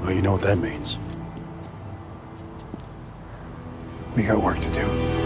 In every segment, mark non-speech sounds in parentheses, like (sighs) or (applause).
Well, you know what that means. We got work to do.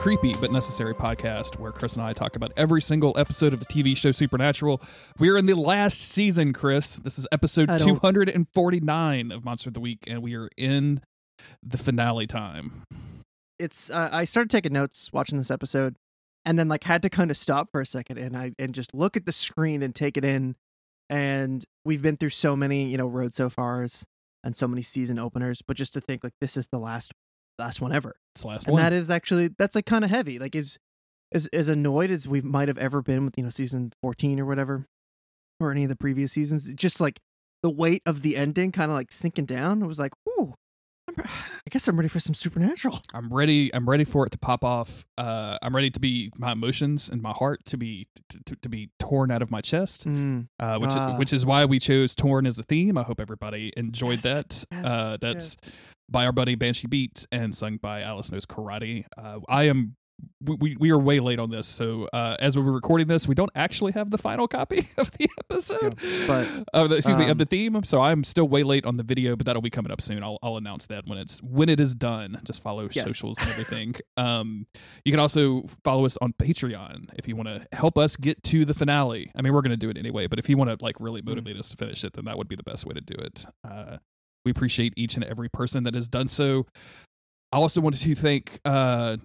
creepy but necessary podcast where Chris and I talk about every single episode of the TV show Supernatural. We are in the last season, Chris. This is episode 249 of Monster of the Week, and we are in the finale time. It's uh, I started taking notes watching this episode, and then like had to kind of stop for a second and I and just look at the screen and take it in. And we've been through so many, you know, road so fars and so many season openers, but just to think like this is the last last one ever. It's the last one. And one. that is actually that's like kind of heavy. Like is as as annoyed as we might have ever been with, you know, season 14 or whatever or any of the previous seasons, just like the weight of the ending kind of like sinking down. It was like, "Ooh, I'm, I guess I'm ready for some supernatural." (laughs) I'm ready. I'm ready for it to pop off. Uh, I'm ready to be my emotions and my heart to be to, to be torn out of my chest. Mm. Uh, which Ah. which is why we chose "Torn" as the theme. I hope everybody enjoyed Yes, that. yes, uh, that's by our buddy Banshee Beats and sung by Alice Knows Karate. Uh, I am. We, we, are way late on this, so uh, as we were recording this, we don't actually have the final copy (laughs) of the episode, but, (laughs) of the, excuse me, of um, the theme. So I'm still way late on the video, but that'll be coming up soon. I'll, I'll announce that when it's when it is done. Just follow Yes. socials and everything. (laughs) um, you can also follow us on Patreon if you want to help us get to the finale. I mean, we're going to do it anyway, but if you want to like really motivate us to finish it, then that would be the best way to do it. Uh, we appreciate each and every person that has done so. I also wanted to thank uh,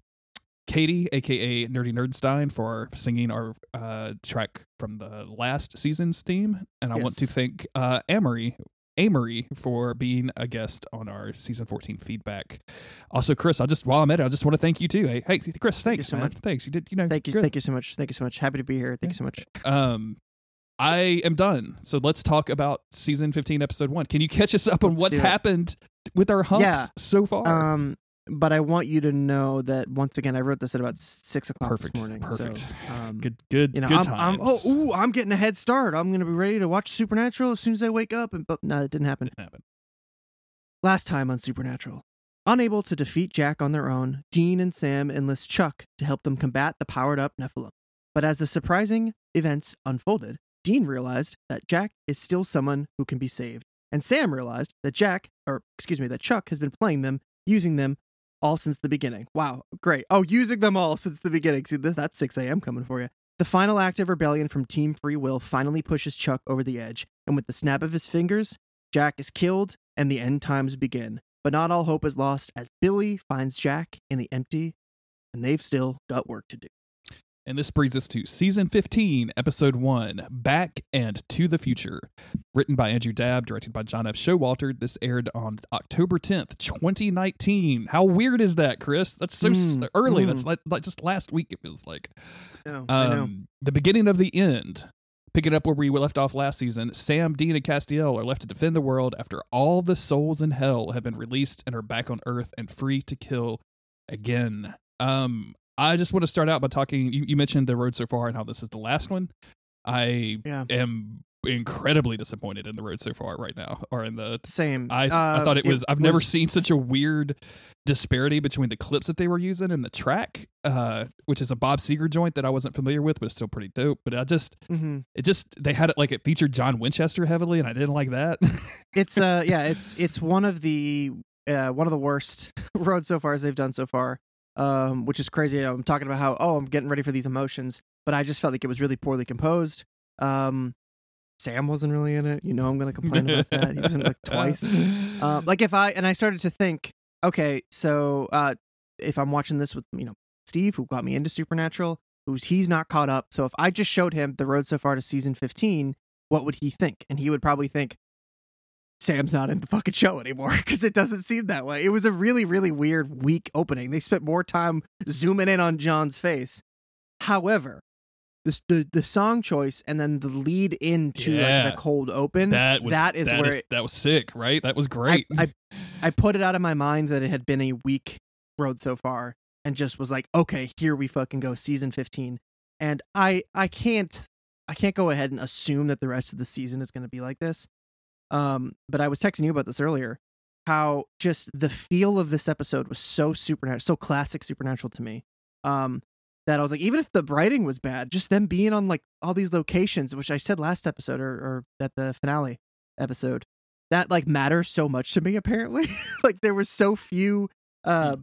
Katie, aka Nerdy Nerdstein, for singing our uh, track from the last season's theme, and I want to thank uh, Amory. Amory for being a guest on our season 14 feedback. Also, Chris, I just while I'm at it, I just want to thank you too. Hey, hey Chris, Thank you thanks so man. much. Thanks. You did, you know, Thank you, good. thank you so much. Thank you so much. Happy to be here. Thank you so much. Um, I am done. So let's talk about season 15, episode one. Can you catch us up on Let's what's happened with our hunks Yeah. so far? Um, but I want you to know that once again, I wrote this at about six o'clock Perfect. this morning. Perfect. So, um, good, good, you know, good. I'm oh ooh, I'm getting a head start. I'm gonna be ready to watch Supernatural as soon as I wake up. And but no, it didn't happen. Didn't happen. Last time on Supernatural. Unable to defeat Jack on their own, Dean and Sam enlist Chuck to help them combat the powered up Nephilim. But as the surprising events unfolded, Dean realized that Jack is still someone who can be saved. And Sam realized that Jack, or excuse me, that Chuck has been playing them, using them all since the beginning. Wow, great. Oh, using them all since the beginning. See, that's 6 a.m. coming for you. The final act of rebellion from Team Free Will finally pushes Chuck over the edge, and with the snap of his fingers, Jack is killed and the end times begin. But not all hope is lost as Billy finds Jack in the empty, and they've still got work to do. And this brings us to season 15, episode 1, Back and to the Future. Written by Andrew Dabb, directed by John F. Showalter. This aired on October 10th, 2019. How weird is that, Chris? That's so Mm, early. mm. That's like, like just last week, it feels like. Know. Um, the beginning of the end. Picking up where we left off last season, Sam, Dean, and Castiel are left to defend the world after all the souls in hell have been released and are back on Earth and free to kill again. Um, I just want to start out by talking. You, you mentioned the road so far and how this is the last one. I Yeah. am incredibly disappointed in the road so far right now, or in the. Same. I I Uh, thought it was. I've never seen such a weird disparity between the clips that they were using and the track, uh, which is a Bob Seger joint that I wasn't familiar with, but it's still pretty dope. But I just, hmm it just, they had it like it featured John Winchester heavily, and I didn't like that. It's uh, yeah, (laughs) it's it's one of the uh one of the worst (laughs) roads so far as they've done so far. Um, which is crazy. I'm talking about how oh I'm getting ready for these emotions, but I just felt like it was really poorly composed. Um, Sam wasn't really in it. You know I'm gonna complain about that. He was in it like (laughs) twice. Um, like if I and I started to think, okay, so uh, if I'm watching this with you know Steve, who got me into Supernatural, who's he's not caught up. So if I just showed him the road so far to season 15, what would he think? And he would probably think Sam's not in the fucking show anymore (laughs) because it doesn't seem that way. It was a really really weird weak opening. They spent more time zooming in on John's face. However. The, the, the song choice and then the lead into Yeah. like the cold open that was that is that where is- it, that was sick, right? That was great. I, I put it out of my mind that it had been a weak road so far and just was like, okay, here we fucking go, season 15. And I I can't I can't go ahead and assume that the rest of the season is going to be like this. Um but I was texting you about this earlier how just the feel of this episode was so supernatural, so classic supernatural to me. Um that I was like, even if the writing was bad, just them being on like all these locations, which I said last episode or, or at the finale episode, that like matters so much to me apparently (laughs) like there was so few uh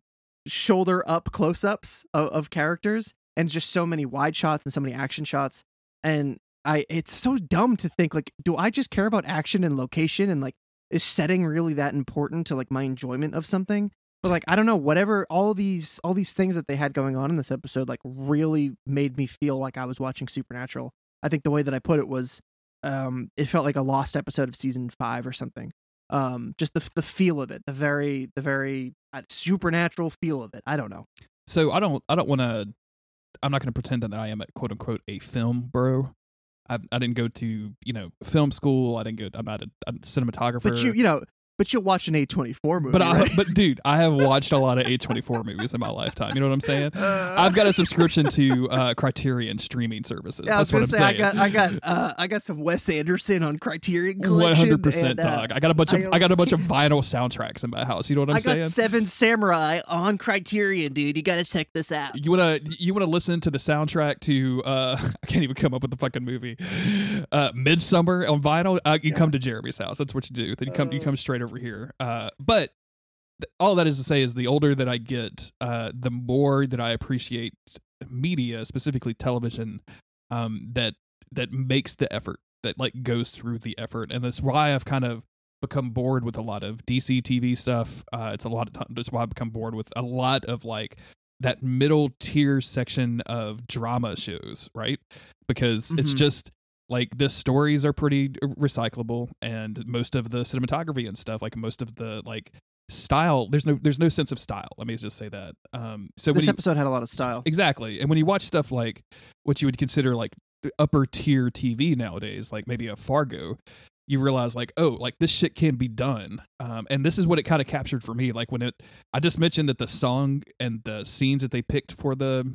shoulder up close-ups of, of characters and just so many wide shots and so many action shots and i it's so dumb to think like do i just care about action and location and like is setting really that important to like my enjoyment of something but like i don't know whatever all these all these things that they had going on in this episode like really made me feel like i was watching supernatural i think the way that i put it was um it felt like a lost episode of season five or something Um, just the the feel of it, the very the very uh, supernatural feel of it. I don't know. So I don't I don't want to. I'm not going to pretend that I am a quote unquote a film bro. I I didn't go to you know film school. I didn't go. I'm not a, I'm a cinematographer. But you you know, but you'll watch an A24 movie. But I, right? but dude, I have watched a lot of A24 movies in my lifetime. You know what I'm saying? Uh, I've got a subscription to uh, Criterion streaming services. Yeah, I That's what I'm gonna saying. say, I got, I got, uh, I got some Wes Anderson on Criterion One Collection. hundred percent, uh, dog. I got a bunch of I- I, got a bunch of (laughs) vinyl soundtracks in my house. You know what I'm saying? I got? Seven Samurai on Criterion, dude. You got to check this out. You wanna you wanna listen to the soundtrack to uh (laughs) I can't even come up with the fucking movie, uh Midsummer on vinyl. Uh, you Yeah. come to Jeremy's house. That's what you do. Then you come you come straight over here. Uh, but th- all that is to say is the older that I get, uh, the more that I appreciate media, specifically television, um, that that makes the effort that like goes through the effort, and that's why I've kind of become bored with a lot of DC TV stuff. Uh, it's a lot of time. That's why I've become bored with a lot of like that middle tier section of drama shows, right? Because it's Mhm. just like the stories are pretty recyclable, and most of the cinematography and stuff, like most of the like style, there's no there's no sense of style. Let me just say that. Um, so This you, episode had a lot of style. Exactly. And when you watch stuff like what you would consider like upper tier TV nowadays, like maybe a Fargo, you realize like, oh, like this shit can be done. Um, and this is what it kind of captured for me. Like when it, I just mentioned that the song and the scenes that they picked for the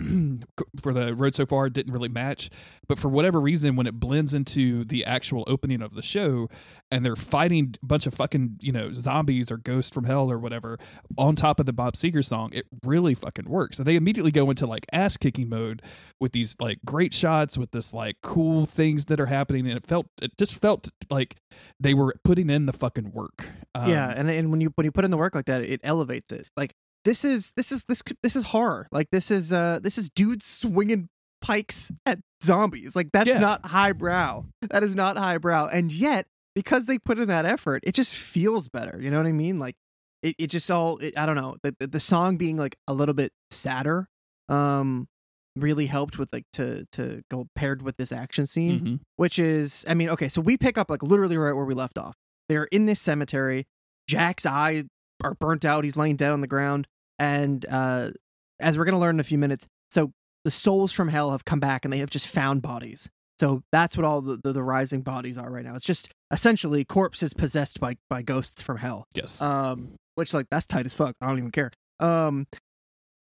(clears throat) for the road so far didn't really match but for whatever reason when it blends into the actual opening of the show and they're fighting a bunch of fucking you know zombies or ghosts from hell or whatever on top of the Bob Seger song, it really fucking works. And they immediately go into like ass kicking mode with these like great shots with this like cool things that are happening. And it felt, it just felt like they were putting in the fucking work. Um, yeah, and and when you when you put in the work like that, it elevates it. Like this is this is this this is horror. Like this is uh this is dudes swinging pikes at zombies. Like that's Yeah. not highbrow. That is not highbrow. And yet, because they put in that effort, it just feels better. You know what I mean? Like it, it just all it, I don't know the, the the song being like a little bit sadder um really helped with like to to go paired with this action scene mhm. which is I mean, okay, so we pick up like literally right where we left off. They're in this cemetery. Jack's eyes are burnt out. He's laying dead on the ground. And uh as we're gonna learn in a few minutes, so the souls from hell have come back and they have just found bodies. So that's what all the, the, the rising bodies are right now. It's just essentially corpses possessed by by ghosts from hell. Yes. Um, which like that's tight as fuck. I don't even care. Um,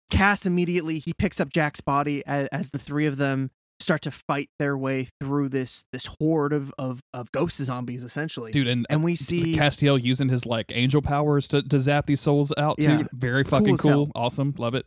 Cass immediately he picks up Jack's body as, as the three of them start to fight their way through this this horde of of, of ghost zombies essentially. Dude, and, and we see Castiel using his like angel powers to, to zap these souls out Yeah. too. Very fucking hell. cool. Awesome. Love it.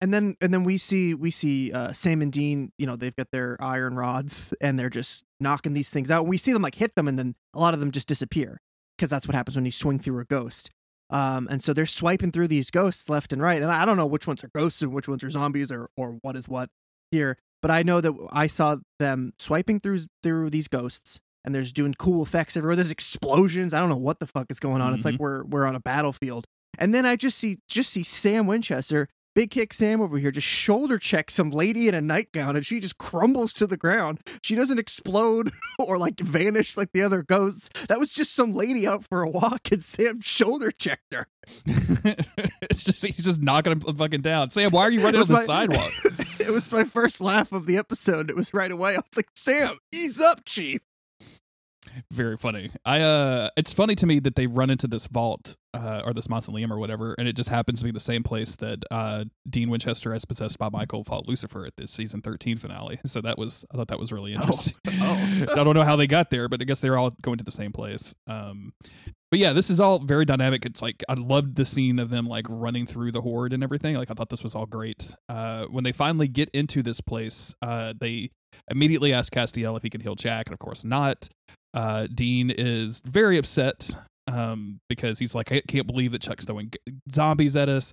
and then and then we see we see uh, Sam and Dean. You know they've got their iron rods and they're just knocking these things out. We see them like hit them and then a lot of them just disappear because that's what happens when you swing through a ghost. Um, and so they're swiping through these ghosts left and right. And I don't know which ones are ghosts and which ones are zombies or or what is what here. But I know that I saw them swiping through through these ghosts and there's doing cool effects everywhere. There's explosions. I don't know what the fuck is going on. It's like mm-hmm. we're we're on a battlefield. And then I just see just see Sam Winchester, big kick Sam over here, just shoulder checks some lady in a nightgown, and she just crumbles to the ground. She doesn't explode (laughs) or like vanish like the other ghosts. That was just some lady out for a walk, and Sam shoulder checked her. (laughs) it's just he's just knocking him fucking down. Sam, why are you (laughs) running on the my- sidewalk? it was my first laugh of the episode. It was right away. I was like, Sam, ease up, Chief. Very funny. I uh it's funny to me that they run into this vault uh or this mausoleum or whatever, and it just happens to be the same place that uh Dean Winchester as possessed by Michael fought Lucifer at this season thirteen finale. So that was I thought that was really interesting. (laughs) oh. (laughs) I don't know how they got there, but I guess they're all going to the same place. Um but yeah, this is all very dynamic. It's like I loved the scene of them like running through the horde and everything. Like I thought this was all great. Uh when they finally get into this place, uh they immediately ask Castiel if he can heal Jack, and of course not. Uh, Dean is very upset um, because he's like, I can't believe that Chuck's throwing zombies at us.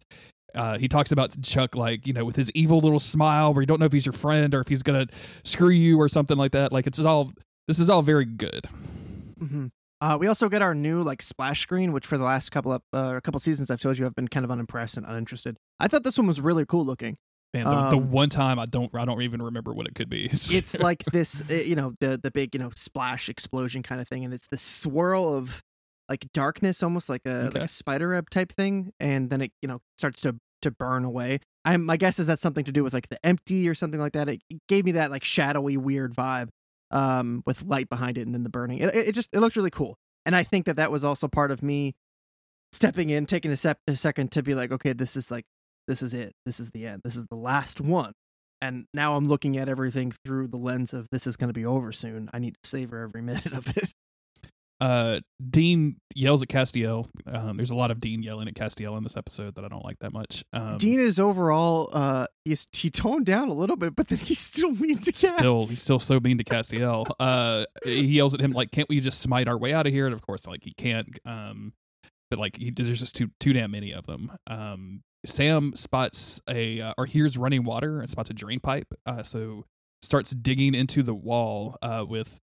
Uh, he talks about Chuck like you know with his evil little smile, where you don't know if he's your friend or if he's gonna screw you or something like that. Like it's all this is all very good. Mm-hmm. Uh, we also get our new like splash screen, which for the last couple of uh, couple seasons I've told you I've been kind of unimpressed and uninterested. I thought this one was really cool looking. Man, the, the Um, one time I don't I don't even remember what it could be. (laughs) It's like (laughs) this, uh, you know, the the big you know splash explosion kind of thing, and it's the swirl of like darkness, almost like a Okay. like a spider web type thing, and then it you know starts to to burn away. I my guess is that's something to do with like the empty or something like that. It, it gave me that like shadowy weird vibe, um, with light behind it and then the burning. It it it just it looked really cool, and I think that that was also part of me stepping in, taking a, sep- a second to be like, okay, this is like this is it, this is the end, this is the last one. And now I'm looking at everything through the lens of this is going to be over soon. I need to savor every (laughs) minute of it. Uh, Dean yells at Castiel. Um, there's a lot of Dean yelling at Castiel in this episode that I don't like that much. Um, Dean is overall, uh, he's he toned down a little bit, but then he's still mean to Cass. still he's still so mean to Castiel. (laughs) Uh, he yells at him like, "Can't we just smite our way out of here?" And of course, like he can't. Um, but like he, there's just too too damn many of them. Um, Sam spots a uh, or hears running water and spots a drain pipe. Uh, so starts digging into the wall uh, with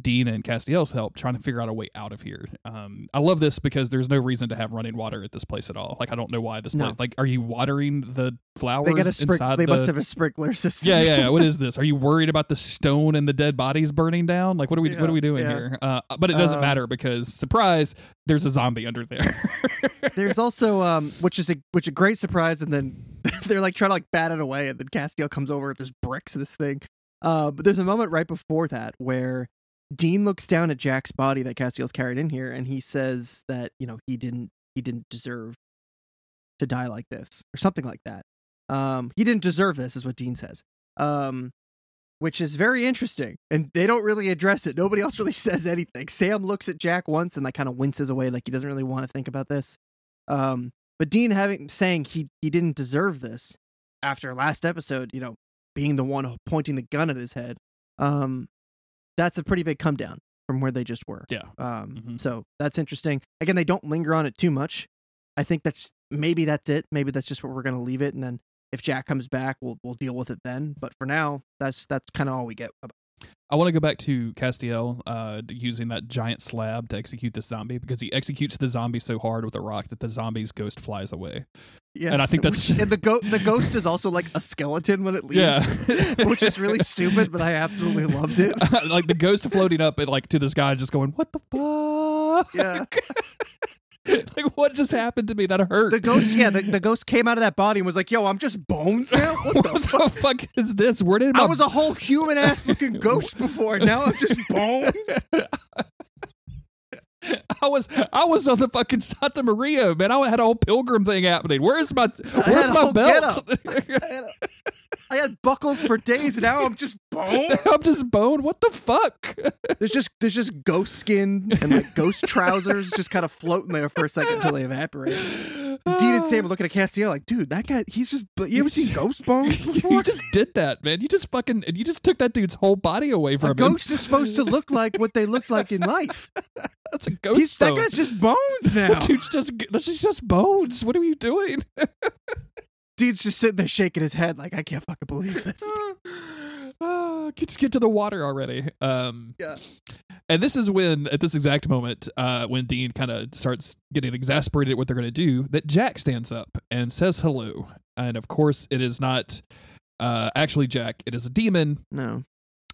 Dean and Castiel's help, trying to figure out a way out of here. Um, I love this because there's no reason to have running water at this place at all. Like I don't know why this No. place. Like, are you watering the flowers They got a inside They the? must have a sprinkler system. yeah, yeah, yeah. What is this? Are you worried about the stone and the dead bodies burning down? Like, what are we? what are we doing yeah. here? Uh, but it doesn't Um, matter because surprise, there's a zombie under there. (laughs) There's also um, which is a which a great surprise, and then (laughs) they're like trying to like bat it away, and then Castiel comes over and just bricks this thing. Uh, but there's a moment right before that where Dean looks down at Jack's body that Castiel's carried in here, and he says that you know he didn't he didn't deserve to die like this or something like that. Um, he didn't deserve this, is what Dean says. Um, which is very interesting, and they don't really address it. Nobody else really (laughs) says anything. Sam looks at Jack once and like kind of winces away, like he doesn't really want to think about this. Um, but Dean having saying he he didn't deserve this after last episode, you know, being the one pointing the gun at his head. Um, that's a pretty big come down from where they just were. yeah, Um, Mhm. so that's interesting. Again, they don't linger on it too much. I think that's maybe that's it. Maybe that's just where we're gonna leave it, and then if Jack comes back, we'll we'll deal with it then. But for now, that's that's kind of all we get. I want to go back to Castiel uh, using that giant slab to execute the zombie because he executes the zombie so hard with a rock that the zombie's ghost flies away. Yes, And I think that's- which- and the go- the ghost is also like a skeleton when it leaves. Yeah. (laughs) which is really stupid, but I absolutely loved it. (laughs) like the ghost floating up and like to this guy just going, "What the fuck? Yeah. (laughs) (laughs) like what just happened to me? That hurt." The ghost, yeah, the, the ghost came out of that body and was like, "Yo, I'm just bones now. What what the the fuck? fuck is this? Where did my I was a whole human ass looking ghost before. Now I'm just (laughs) bones." (laughs) I was I was on the fucking Santa Maria, man. I had a whole pilgrim thing happening. Where's my Where's my belt? (laughs) I had, I had buckles for days, and now I'm just bone. (laughs) I'm just bone. What the fuck? There's just there's just ghost skin and like ghost trousers just kind of floating there for a second until they evaporate. Dean and ah. Sam are looking at Castiel like, dude, that guy, he's just. You ever seen (laughs) ghost bones before? you just did that, man. You just fucking and you just took that dude's whole body away from a him. ghost is supposed to look like what they look like in life. (laughs) That's a ghost. He's, that guy's just bones (laughs) now. Dude's just this is just bones. What are you doing? Dean's just sitting there shaking his head like, I can't fucking believe this. Ah, Just get to the water already. Um, Yeah. And this is when, at this exact moment, uh, when Dean kind of starts getting exasperated at what they're going to do, that Jack stands up and says hello. And of course, it is not uh, actually Jack. It is a demon No,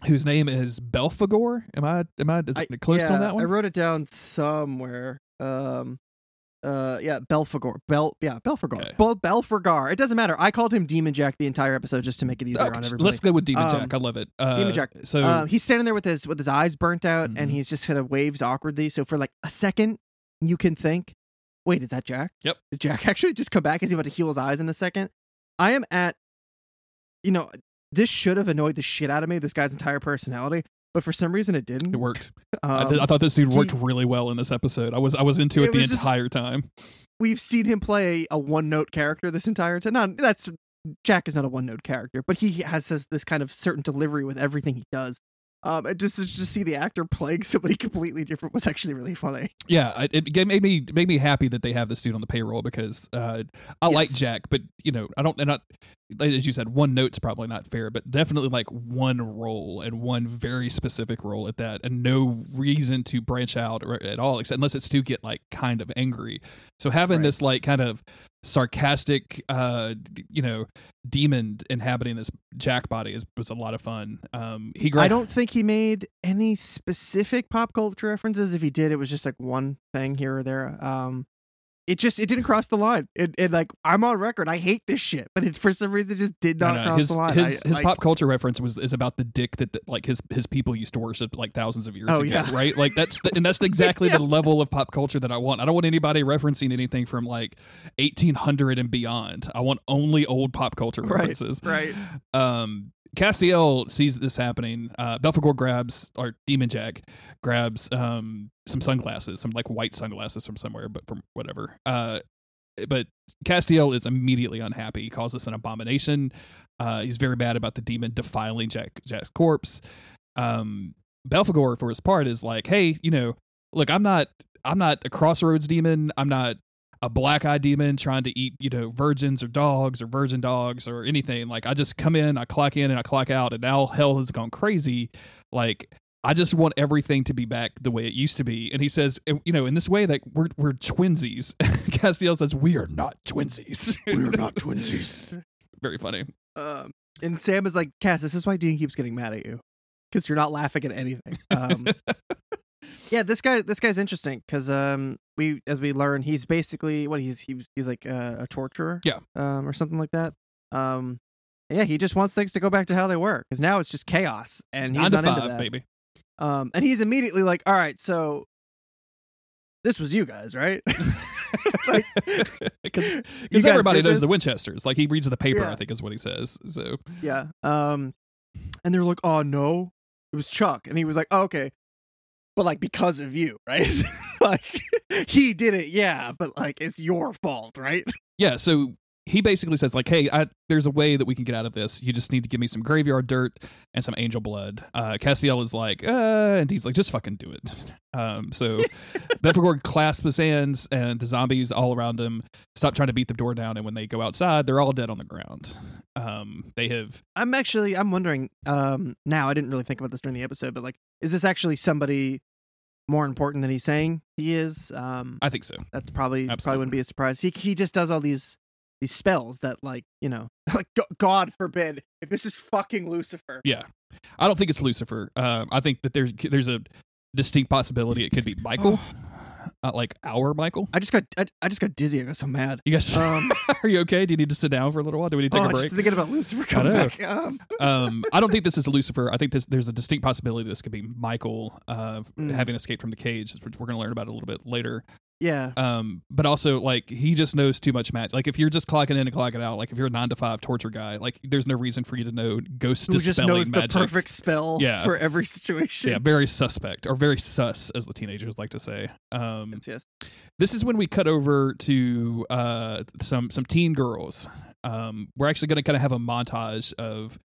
whose name is Belphegor. Am I? Am I? Is I- it close yeah, on that one? I wrote it down somewhere. Um, uh, yeah, Belphegor. Bel, yeah, Belphegor. Okay. Bel, Belphegor. It doesn't matter. I called him Demon Jack the entire episode just to make it easier Oh, on everybody. let's go with Demon Um, Jack. I love it. Uh, Demon Jack. So Uh, he's standing there with his with his eyes burnt out, and Mhm. he's just kind of waves awkwardly. So for like a second, you can think, "Wait, is that Jack?" Yep. Did Jack (laughs) actually just come back? Is he about to heal his eyes in a second? I am at, you know, this should have annoyed the shit out of me. This guy's entire personality, but for some reason it didn't. it worked. (laughs) I, Um, did- I thought this dude worked he- really well in this episode. I was I was into it, It the was just- entire time. we've seen him play a one note character this entire time. Not that's Jack is not a one note character, but he has this, this kind of certain delivery with everything he does. Um, and just to see the actor playing (laughs) somebody completely different was actually really funny. Yeah, I- it made me made me happy that they have this dude on the payroll because uh, I like Jack, but you know I don't and I, as you said, one note's probably not fair, but definitely like one role and one very specific role at that, and no reason to branch out or, at all, except unless it's to get like kind of angry. So having Right. this like kind of sarcastic, uh, you know, demon inhabiting this Jack body is was a lot of fun. Um, he gra- I don't think he made any specific pop culture references. If he did, it was just like one thing here or there. Um, it just it didn't cross the line. It, it like I'm on record. I hate this shit, but it for some reason just did not cross his the line. his, I- his like, pop culture reference was is about the dick that, that like his his people used to worship like thousands of years Oh, ago, yeah. right? Like that's the, and that's (laughs) exactly Yeah. the level of pop culture that I want. I don't want anybody referencing anything from like 1800 and beyond. I want only old pop culture Right, references. right. Um, Castiel sees this happening. Uh, Belphegor grabs or Demon Jack grabs um some sunglasses, some like white sunglasses from somewhere, but from whatever. Uh, but Castiel is immediately unhappy. He calls this an abomination. Uh, he's very bad about the demon defiling Jack Jack's corpse. Um, Belphegor, for his part, is like, hey, you know, look, I'm not, I'm not a crossroads demon. I'm not a black eye demon trying to eat, you know, virgins or dogs or virgin dogs or anything. Like, I just come in, I clock in, and I clock out, and now hell has gone crazy. Like, I just want everything to be back the way it used to be. And he says, you know, in this way, like we're we're twinsies. (laughs) Castiel says, we are not twinsies. We're not (laughs) twinsies. Very funny. Um, and Sam is like, Cass, this is why Dean keeps getting mad at you because you're not laughing at anything. (laughs) Um, yeah, this guy, this guy's interesting because um, we, as we learn, he's basically what he's he, he's like a, a torturer, Yeah. um, or something like that. Um, yeah, he just wants things to go back to how they were because now it's just chaos, and he's Nine to not into that. baby. Um, and he's immediately like, "All right, so this was you guys, right?" (laughs) Because (laughs) (laughs) guys everybody knows the? Winchesters. Like he reads the paper, Yeah. I think is what he says. So Yeah. Um, and they're like, "Oh no, it was Chuck," and he was like, oh, "Okay." But like because of you, right? like he did it, yeah, but like it's your fault, right? yeah, so he basically says like, "Hey, I, there's a way that we can get out of this. You just need to give me some graveyard dirt and some angel blood." Uh, Castiel is like, "Uh," and he's like, "Just fucking do it." (laughs) Um, so (laughs) Belphegor clasps his hands, and the zombies all around him stop trying to beat the door down. And when they go outside, they're all dead on the ground. Um, they have I'm actually I'm wondering um now I didn't really think about this during the episode, but like is this actually somebody more important than he's saying he is? Um I think so. that's probably probably wouldn't be a surprise. He he just does all these these spells that like, you know, (laughs) like God forbid if this is fucking Lucifer. Yeah, I don't think it's Lucifer. Um, I think that there's there's a distinct possibility it could be Michael, (sighs) uh, like our Michael. I just got I, I just got dizzy. I got so mad. You guys, Um (laughs) are you okay? Do you need to sit down for a little while? Do we need to oh, take a just break? thinking about Lucifer coming back. Um, (laughs) um, I don't think this is Lucifer. I think this, there's a distinct possibility this could be Michael uh, Mm. having escaped from the cage, which we're going to learn about a little bit later. Yeah. Um, but also, like, he just knows too much magic. Like, if you're just clocking in and clocking out, like, if you're a nine to five torture guy, like, there's no reason for you to know ghost Who just knows magic. the perfect spell Yeah. for every situation. Yeah, very suspect or very sus, as the teenagers like to say. Um, Yes, yes. this is when we cut over to uh, some some teen girls. Um, we're actually going to kind of have a montage of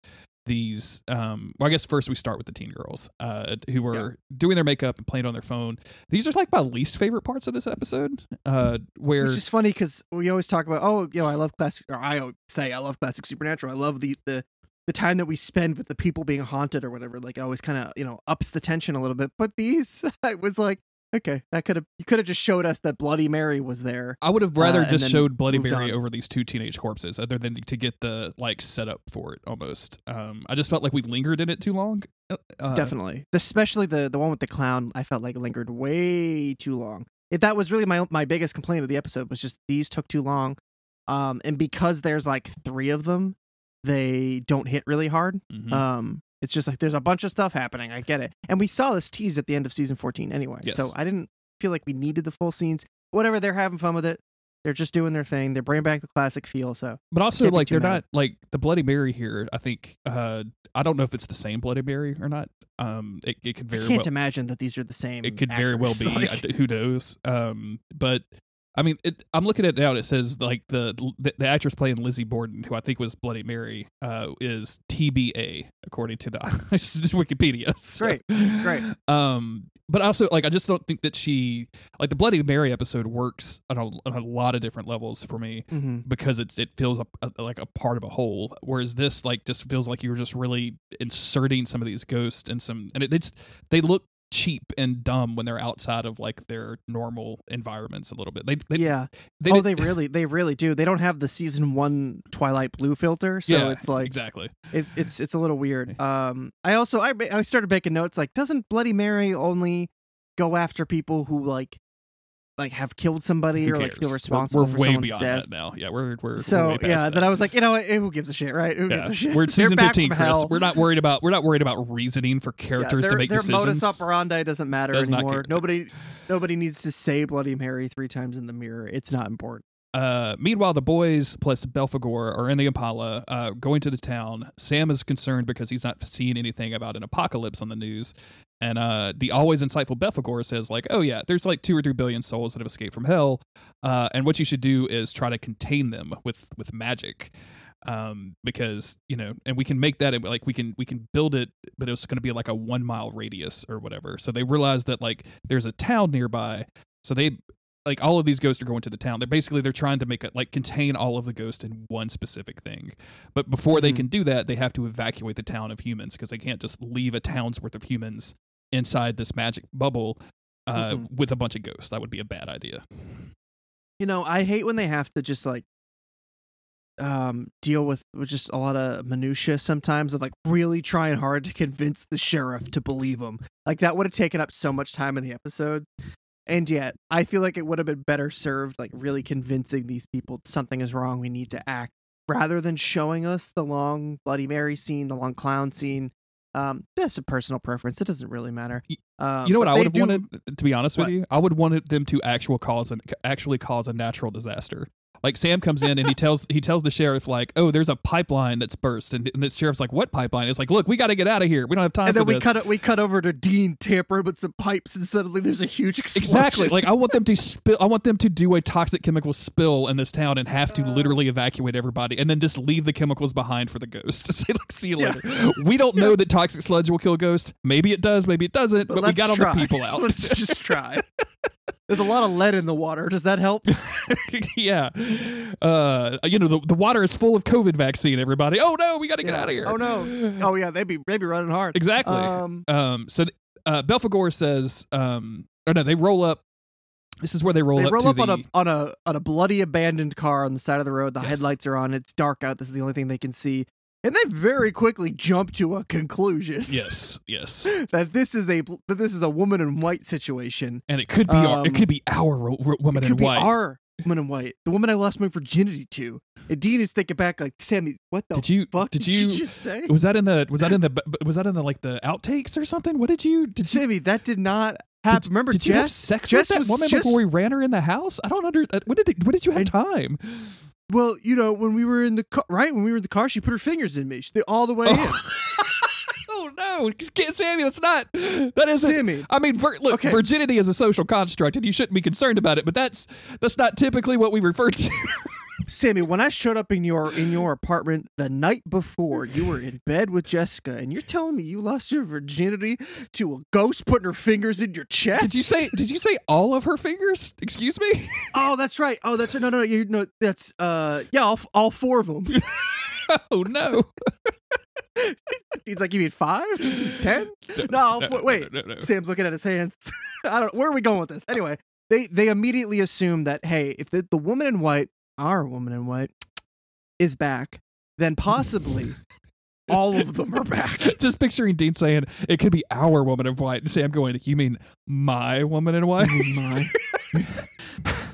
these. Um, well, I guess first we start with the teen girls uh, who were doing their makeup and playing on their phone. These are like my least favorite parts of this episode, uh, where Which is funny because we always talk about, oh, you know, I love classic, or I say I love classic supernatural. I love the the the time that we spend with the people being haunted or whatever. Like, it always kind of you know ups the tension a little bit. But these, (laughs) I was like, okay, that could have you could have just showed us that Bloody Mary was there. I would have rather uh, just showed Bloody Mary on. over these two teenage corpses, other than to get the like setup for it. Almost, um, I just felt like we lingered in it too long. Uh, Definitely, especially the the one with the clown. I felt like lingered way too long. If that was really my my biggest complaint of the episode was just these took too long, um, and because there's like three of them, they don't hit really hard. mhm. Um, it's just like there's a bunch of stuff happening. I get it, and we saw this tease at the end of season 14 anyway. So I didn't feel like we needed the full scenes. Whatever, they're having fun with it. They're just doing their thing. They're bringing back the classic feel. So But also, like they're mad. not like the Bloody Mary here. I think uh, I don't know if it's the same Bloody Mary or not. Um, it, it could very. Well. I can't well imagine that these are the same. it could very well be. (laughs) Like, I- who knows? Um, but I mean, it, I'm looking at it now. And it says like the, the the actress playing Lizzie Borden, who I think was Bloody Mary, uh, is TBA according to the (laughs) Wikipedia. So, Great, great. Um, but also like I just don't think that she like the Bloody Mary episode works on a, on a lot of different levels for me hmm because it's it feels a, a- like a part of a whole whereas this like just feels like you were just really inserting some of these ghosts and some and it, it's they look cheap and dumb when they're outside of like their normal environments a little bit they, they yeah. they oh, they really, they really do. They don't have the season one Twilight Blue filter, so yeah, it's like exactly it's it's it's a little weird. Um, I also I I started making notes like, doesn't Bloody Mary only go after people who like like have killed somebody or like feel We're- responsible we're, for way someone's beyond death? that now yeah we're we're, we're So past yeah, that. then I was like, you know, what? Who gives a shit, right? Who yeah. gives a shit? we're season 15 Chris hell. we're not worried about we're not worried about reasoning for characters their, to make decisions. their modus operandi doesn't matter Does anymore. Nobody, nobody needs to say Bloody Mary three times in the mirror. It's not important. Uh, meanwhile, the boys plus Belphegor are in the Impala, uh, going to the town. Sam is concerned because he's not seeing anything about an apocalypse on the news. And uh, the always insightful Belphegor says, like, oh, yeah, there's like two or three billion souls that have escaped from hell. Uh, and what you should do is try to contain them with, with magic. Um, because, you know, and we can make that like we can we can build it, but it's gonna be like a one mile radius or whatever. So they realize that like there's a town nearby. So they like all of these ghosts are going to the town. They're basically they're trying to make it like contain all of the ghosts in one specific thing. But before they Mhm. can do that, they have to evacuate the town of humans because they can't just leave a town's worth of humans inside this magic bubble uh, Mhm. with a bunch of ghosts. That would be a bad idea. You know, I hate when they have to just like um deal with, with just a lot of minutia sometimes of like really trying hard to convince the sheriff to believe him. Like that would have taken up so much time in the episode. And yet, I feel like it would have been better served like really convincing these people something is wrong, we need to act rather than showing us the long bloody mary scene, the long clown scene. Um that's a personal preference. It doesn't really matter. Um, you know what I would have do- wanted to be honest with you? I would wanted them to actual cause an actually cause a natural disaster. Like Sam comes in and he tells he tells the sheriff like, "Oh, there's a pipeline that's burst," and, and the sheriff's like, "What pipeline?" It's like, "Look, we got to get out of here. We don't have time." and then for we this. cut it. We cut over to Dean tampering with some pipes, and suddenly there's a huge explosion. Exactly. Like I want them to (laughs) spill. I want them to do a toxic chemical spill in this town and have to uh. literally evacuate everybody, and then just leave the chemicals behind for the ghost to (laughs) say, "Like, see you Yeah. later." We don't know that toxic sludge will kill ghost. Maybe it does. Maybe it doesn't. But, we let's got all try. the people out. (laughs) Let's just try. There's a lot of lead in the water. Does that help? (laughs) yeah. Uh, you know the the water is full of COVID vaccine. Everybody. Oh no, we got to get Yeah. out of here. Oh no. Oh yeah, they'd be they'd be running hard. Exactly. Um, Um. So th- uh, Belphegor says. Um. Or no, they roll up. This is where they roll up. they up. roll up the, on a on a on a bloody abandoned car on the side of the road. The Yes. headlights are on. It's dark out. This is the only thing they can see. And they very quickly jump to a conclusion (laughs) Yes. Yes. that this is a that this is a woman in white situation. and it could be our, Um, it could be our ro- ro- woman it in be white. our woman in white, the woman I lost my virginity to. And Dean is thinking back like, Sammy, what the Did you- fuck did did, you, you- just say? was that in the was that in the (laughs) was that in the like the outtakes or something? What did you did you Sammy, that did not did, happen. Remember, did you have sex Jess with that woman just- before we ran her in the house? I don't under uh, when did when did you have time? Well, you know, when we were in the car, right? When we were in the car, she put her fingers in me. She, all the way in. (laughs) oh no, Can't- Sammy, that's not that isn't. Sammy, I mean, vir- look, Okay. virginity is a social construct, and you shouldn't be concerned about it. But that's that's not typically what we refer to. (laughs) Sammy, when I showed up in your in your apartment the night before, you were in bed with Jessica, and you're telling me you lost your virginity to a ghost putting her fingers in your chest. did you say? Did you say all of her fingers? Excuse me. (laughs) Oh, that's right. Oh, that's no, no, no. You know, that's uh, yeah, all, all four of them. (laughs) oh no. (laughs) He's like, you mean five, ten? No, all four. wait. no, no, no. Sam's looking at his hands. I don't. Where are we going with this? Anyway, they they immediately assume that hey, if the, the woman in white, our woman in white, is back, then possibly (laughs) all of them are back. (laughs) Just picturing Dean saying it could be our woman in white, and Sam going, "You mean my woman in white?" My. (laughs)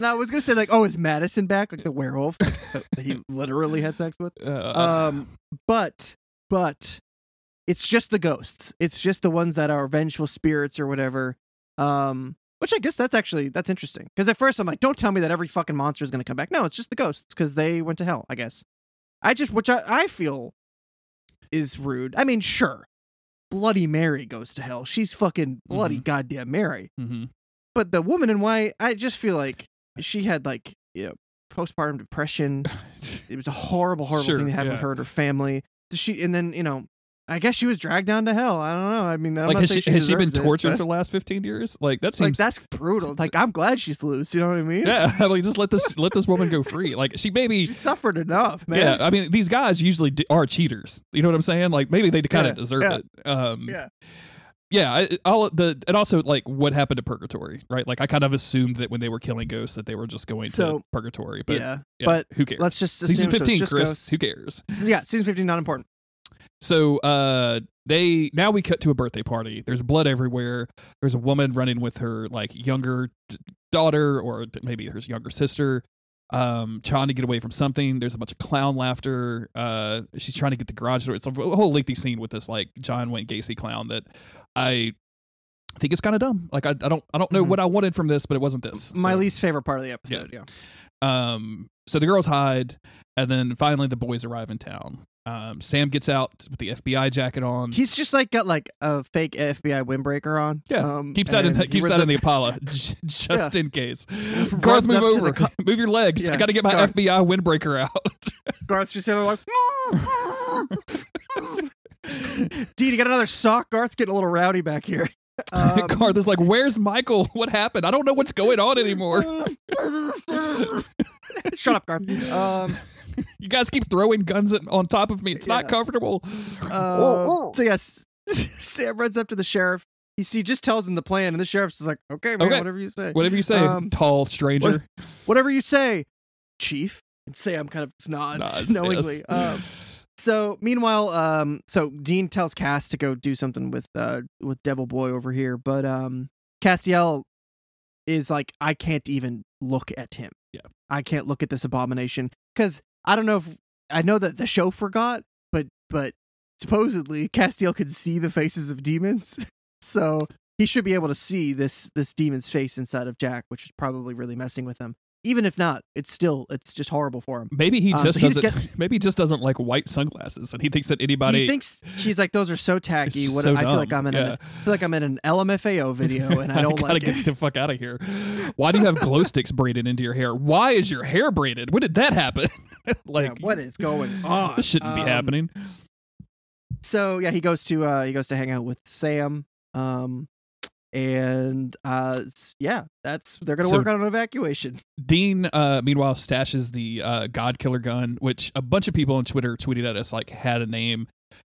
I was gonna say like, oh, is Madison back? Like the werewolf that he literally had sex with. Uh, Um, but but it's just the ghosts. It's just the ones that are vengeful spirits or whatever. Um, which I guess that's actually that's interesting because at first I'm like, don't tell me that every fucking monster is gonna come back. No, it's just the ghosts because they went to hell. I guess. I just which I, I feel is rude. I mean, sure, Bloody Mary goes to hell. She's fucking bloody Mhm. goddamn Mary. mhm. but the woman in white, I just feel like she had like you know postpartum depression. (laughs) It was a horrible, horrible Sure, thing that happened with yeah. her and her family. Does She and then you know, I guess she was dragged down to hell. I don't know. I mean, I'm like not has saying she, has she been deserved it, tortured for the last 15 years? Like that seems like that's brutal. Like I'm glad she's loose. You know what I mean? yeah. (laughs) like just let this (laughs) let this woman go free. Like she maybe She suffered enough, man. Yeah, I mean these guys usually d- are cheaters. You know what I'm saying? Like maybe they kind Yeah, of deserve yeah, it. Um, yeah. yeah. All the and also like what happened to purgatory, right? Like I kind of assumed that when they were killing ghosts that they were just going So, to purgatory, but yeah. yeah, but who cares? Let's just season assume so 15, just Chris. ghosts. Who cares? Yeah, season 15 not important. So uh they now we cut to a birthday party. There's blood everywhere. There's a woman running with her like younger d- daughter or maybe her younger sister um trying to get away from something. There's a bunch of clown laughter. Uh she's trying to get the garage door. It's a whole lengthy scene with this like John Wayne Gacy clown that I think it's kind of dumb. Like I, I don't I don't know Mhm. what I wanted from this, but it wasn't this. My So- least favorite part of the episode. Yeah. um, so the girls hide, and then finally the boys arrive in town. Um, Sam gets out with the FBI jacket on. He's just like got like a fake FBI windbreaker on. Yeah, Um, keeps that in and he keeps that in the (laughs) Apollo just in case. Garth, move the over. co- (laughs) move your legs. I got to get my Garth. FBI windbreaker out. (laughs) Garth's just sitting there like. Dude, you got another sock. Garth's getting a little rowdy back here. Um, Garth is like, "Where's Michael? What happened? I don't know what's going on anymore. Shut up, Garth. Um, (laughs) You guys keep throwing guns at, on top of me. It's not comfortable." uh, (laughs) so yes, (laughs) Sam runs up to the sheriff. He, he just tells him the plan, and the sheriff's just like, "Okay, man, Okay. whatever you say, Whatever you say, Um, tall stranger. whatever you say, Chief." And Sam kind of just nods, Nods, knowingly. yes. Um, so meanwhile, um, so Dean tells Cass to go do something with uh with Devil Boy over here, but um, Castiel is like, I can't even look at him. Yeah. I can't look at this abomination because I don't know if I know that the show forgot, but but supposedly Castiel could see the faces of demons, (laughs) so he should be able to see this this demon's face inside of Jack, which is probably really messing with him. Even if not, it's still it's just horrible for him. Maybe he Um, just so he just doesn't. (laughs) maybe he just doesn't like white sunglasses, and he thinks that anybody. he thinks he's like those are so tacky. What so I feel like I'm in yeah. a, I feel like I'm in an LMFAO video (laughs) and I don't gotta like get it. the fuck out of here. Why do you have glow sticks braided into your hair? Why is your hair braided? When did that happen? (laughs) like Yeah, what is going on? this shouldn't be Um, happening. So yeah, he goes to uh he goes to hang out with Sam. Um and uh yeah, that's they're gonna So- work on an evacuation. (laughs) Dean, uh, meanwhile, stashes the uh, God Killer gun, which a bunch of people on Twitter tweeted at us like had a name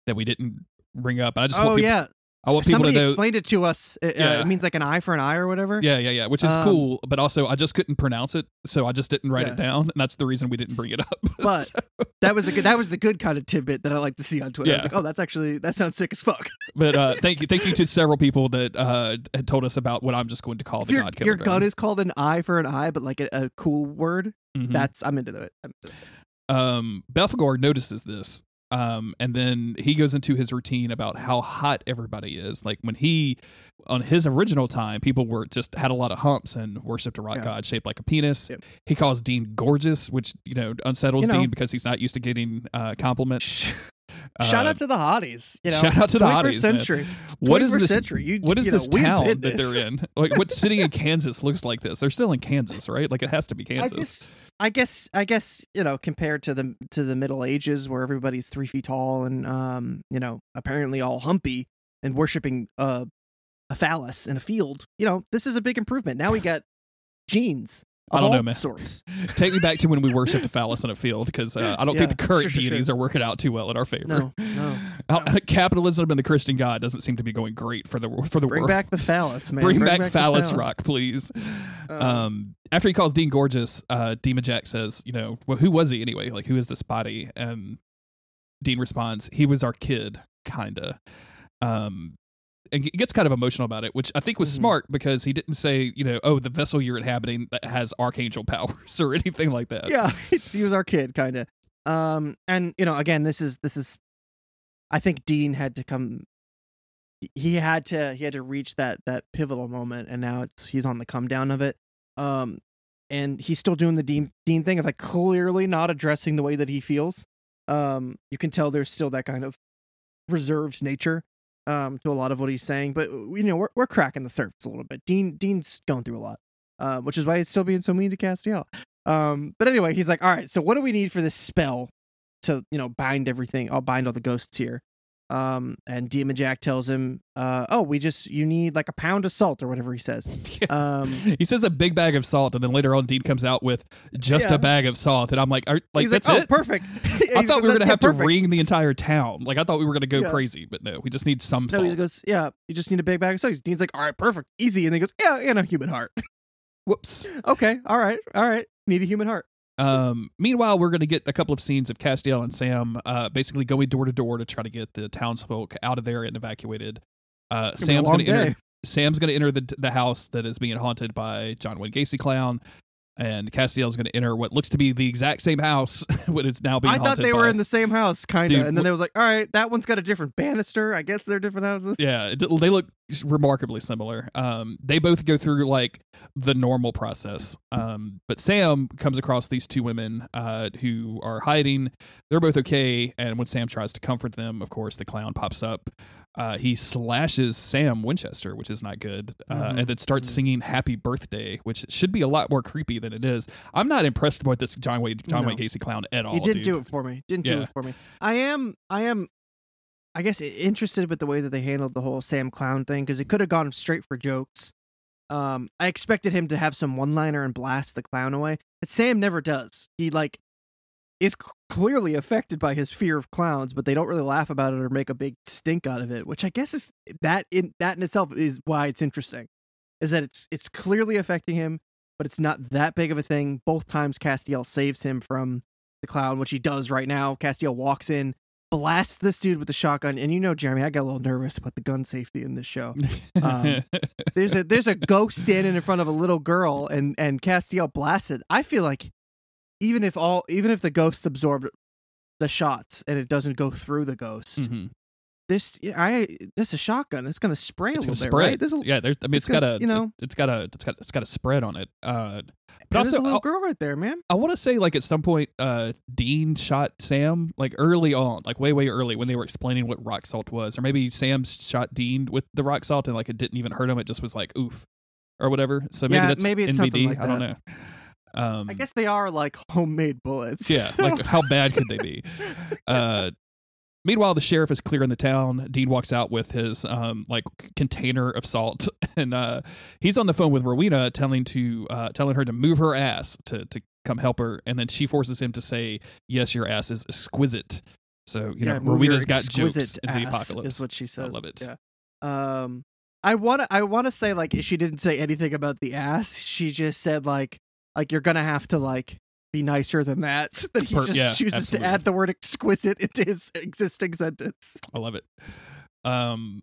that we didn't bring up. And I just Oh want people, yeah, I want people somebody to know. explained it to us. It, uh, Yeah. it means like an eye for an eye or whatever. yeah, yeah, yeah, which is Um, cool, but also I just couldn't pronounce it, so I just didn't write Yeah. it down, and that's the reason we didn't bring it up. (laughs) But So- That was a good that was the good kind of tidbit that I like to see on Twitter. I was Yeah. like, oh, that's actually that sounds sick as fuck. (laughs) but uh, thank you, thank you to several people that uh, had told us about what I'm just going to call If the your, God Killer your gun is called an eye for an eye, but like a, a cool word, Mhm. that's I'm into it. I'm into it. um, Belphegor notices this, um, and then he goes into his routine about how hot everybody is. Like when he, on his original time, people were just had a lot of humps and worshipped a rock Yeah. god shaped like a penis. Yep. He calls Dean gorgeous, which you know unsettles You know. Dean because he's not used to getting uh, compliments. (laughs) Shout Uh, out to the hotties. You know, shout out to the 21st hotties, century. What is this? century? You, What is you know, this town that this. they're in? Like, what city in (laughs) Kansas looks like this? They're still in Kansas, right? Like, it has to be I Kansas. I guess, I guess, you know, compared to the to the Middle Ages, where everybody's three feet tall and, um, you know, apparently all humpy and worshiping uh, a phallus in a field, you know, this is a big improvement. Now we (laughs) got jeans. I don't know, man. Sorts. (laughs) Take me back to when we worshipped a phallus in a field because uh, I don't Yeah, think the current sure, sure, sure. deities are working out too well in our favor. No, no. (laughs) How- Capitalism and the Christian God doesn't seem to be going great for the for the Bring world. back the phallus, man. Bring, back, the phallus rock, please. Um, Um, after he calls Dean gorgeous, uh, Demon Jack says, "You know, well, who was he anyway? Like, who is this body?" And Dean responds, "He was our kid, kinda." Um, and he gets kind of emotional about it, which I think was Mhm. smart because he didn't say, you know, "Oh, the vessel you're inhabiting that has archangel (laughs) powers" or anything like that. yeah (laughs) he was our kid kind of um and you know again this is this is i think dean had to come he had to he had to reach that that pivotal moment and now it's he's on the come down of it um and he's still doing the dean dean thing of like clearly not addressing the way that he feels um you can tell there's still that kind of reserved nature um, to a lot of what he's saying, but you know we're we're cracking the surface a little bit. Dean Dean's going through a lot, uh, which is why he's still being so mean to Castiel. Um, but anyway, he's like, all right, so what do we need for this spell to you know bind everything? I'll bind all the ghosts here. Um, and Demon Jack tells him, uh, oh, we just you need like a pound of salt or whatever he says. (laughs) Um, he says a big bag of salt, and then later on, Dean comes out with just Yeah. a bag of salt, and I'm like, are, like he's that's (laughs) (laughs) like, oh, it. perfect. I thought we were gonna have to ring. the entire town. Like I thought we were gonna go Yeah. crazy, but no, we just need some No, salt. he goes, yeah, you just need a big bag of salt. Dean's like, all right, perfect, easy. And then he goes, yeah, and a human heart. Whoops. okay, all right, all right, need a human heart. Um, meanwhile, we're going to get a couple of scenes of Castiel and Sam uh, basically going door to door to try to get the townsfolk out of there and evacuated. Uh, It's gonna be a Sam's going to enter. Sam's going to enter the the house that is being haunted by John Wayne Gacy clown, and Castiel's going to enter what looks to be the exact same house, (laughs) but it's now being I thought they were in the same house, kind of. And then wh- they was like, all right, that one's got a different banister. I guess they're different houses. Yeah, they look remarkably similar. Um, they both go through like the normal process. Um, but Sam comes across these two women uh, who are hiding. They're both okay, and when Sam tries to comfort them, of course, the clown pops up. Uh, he slashes Sam Winchester, which is not good, uh, Mhm. and then starts singing "Happy Birthday," which should be a lot more creepy than it is. I'm not impressed with this John Wayne John No. Wayne Gacy clown at all. He didn't dude. do it for me. Didn't do it for me. I am, I am, I guess, interested with the way that they handled the whole Sam Clown thing because it could have gone straight for jokes. Um, I expected him to have some one-liner and blast the clown away, but Sam never does. He like is clearly affected by his fear of clowns, but they don't really laugh about it or make a big stink out of it, which I guess is that in that in itself is why it's interesting. Is that it's it's clearly affecting him, but it's not that big of a thing. Both times Castiel saves him from the clown, which he does right now. Castiel walks in, blasts this dude with the shotgun, and you know, Jeremy, I got a little nervous about the gun safety in this show. Um, There's a there's a ghost standing in front of a little girl, and and Castiel blasts it. I feel like even if all even if the ghost absorbed the shots and it doesn't go through the ghost, Mhm. this I this is a shotgun. It's gonna spray It's a little bit, spread. right? There's a, yeah, there's. I mean, it's it's got a. you know- it's got a. It's got. It's got a spread on it. Uh, but there's also, a little I- girl right there, man. I want to say like at some point, uh, Dean shot Sam like early on, like way way early when they were explaining what rock salt was, or maybe Sam shot Dean with the rock salt and like it didn't even hurt him. It just was like oof, or whatever. So maybe Yeah, that's maybe it's NVD. something like I don't that. know. Um, I guess they are like (laughs) homemade bullets. yeah, so- like how bad could they be? (laughs) Uh, meanwhile, the sheriff is clearing the town. Dean walks out with his um like container of salt, (laughs) and uh, he's on the phone with Rowena, telling to uh, telling her to move her ass to to come help her, and then she forces him to say, "Yes, your ass is exquisite." So you Yeah, know, Rowena's got jokes in the apocalypse. Is what she says. I love it. Yeah. Um, I want to. I want to say like she didn't say anything about the ass. She just said like like you're gonna have to like be nicer than that. (laughs) That he just yeah, chooses absolutely. to add the word exquisite into his existing sentence. I love it. Um,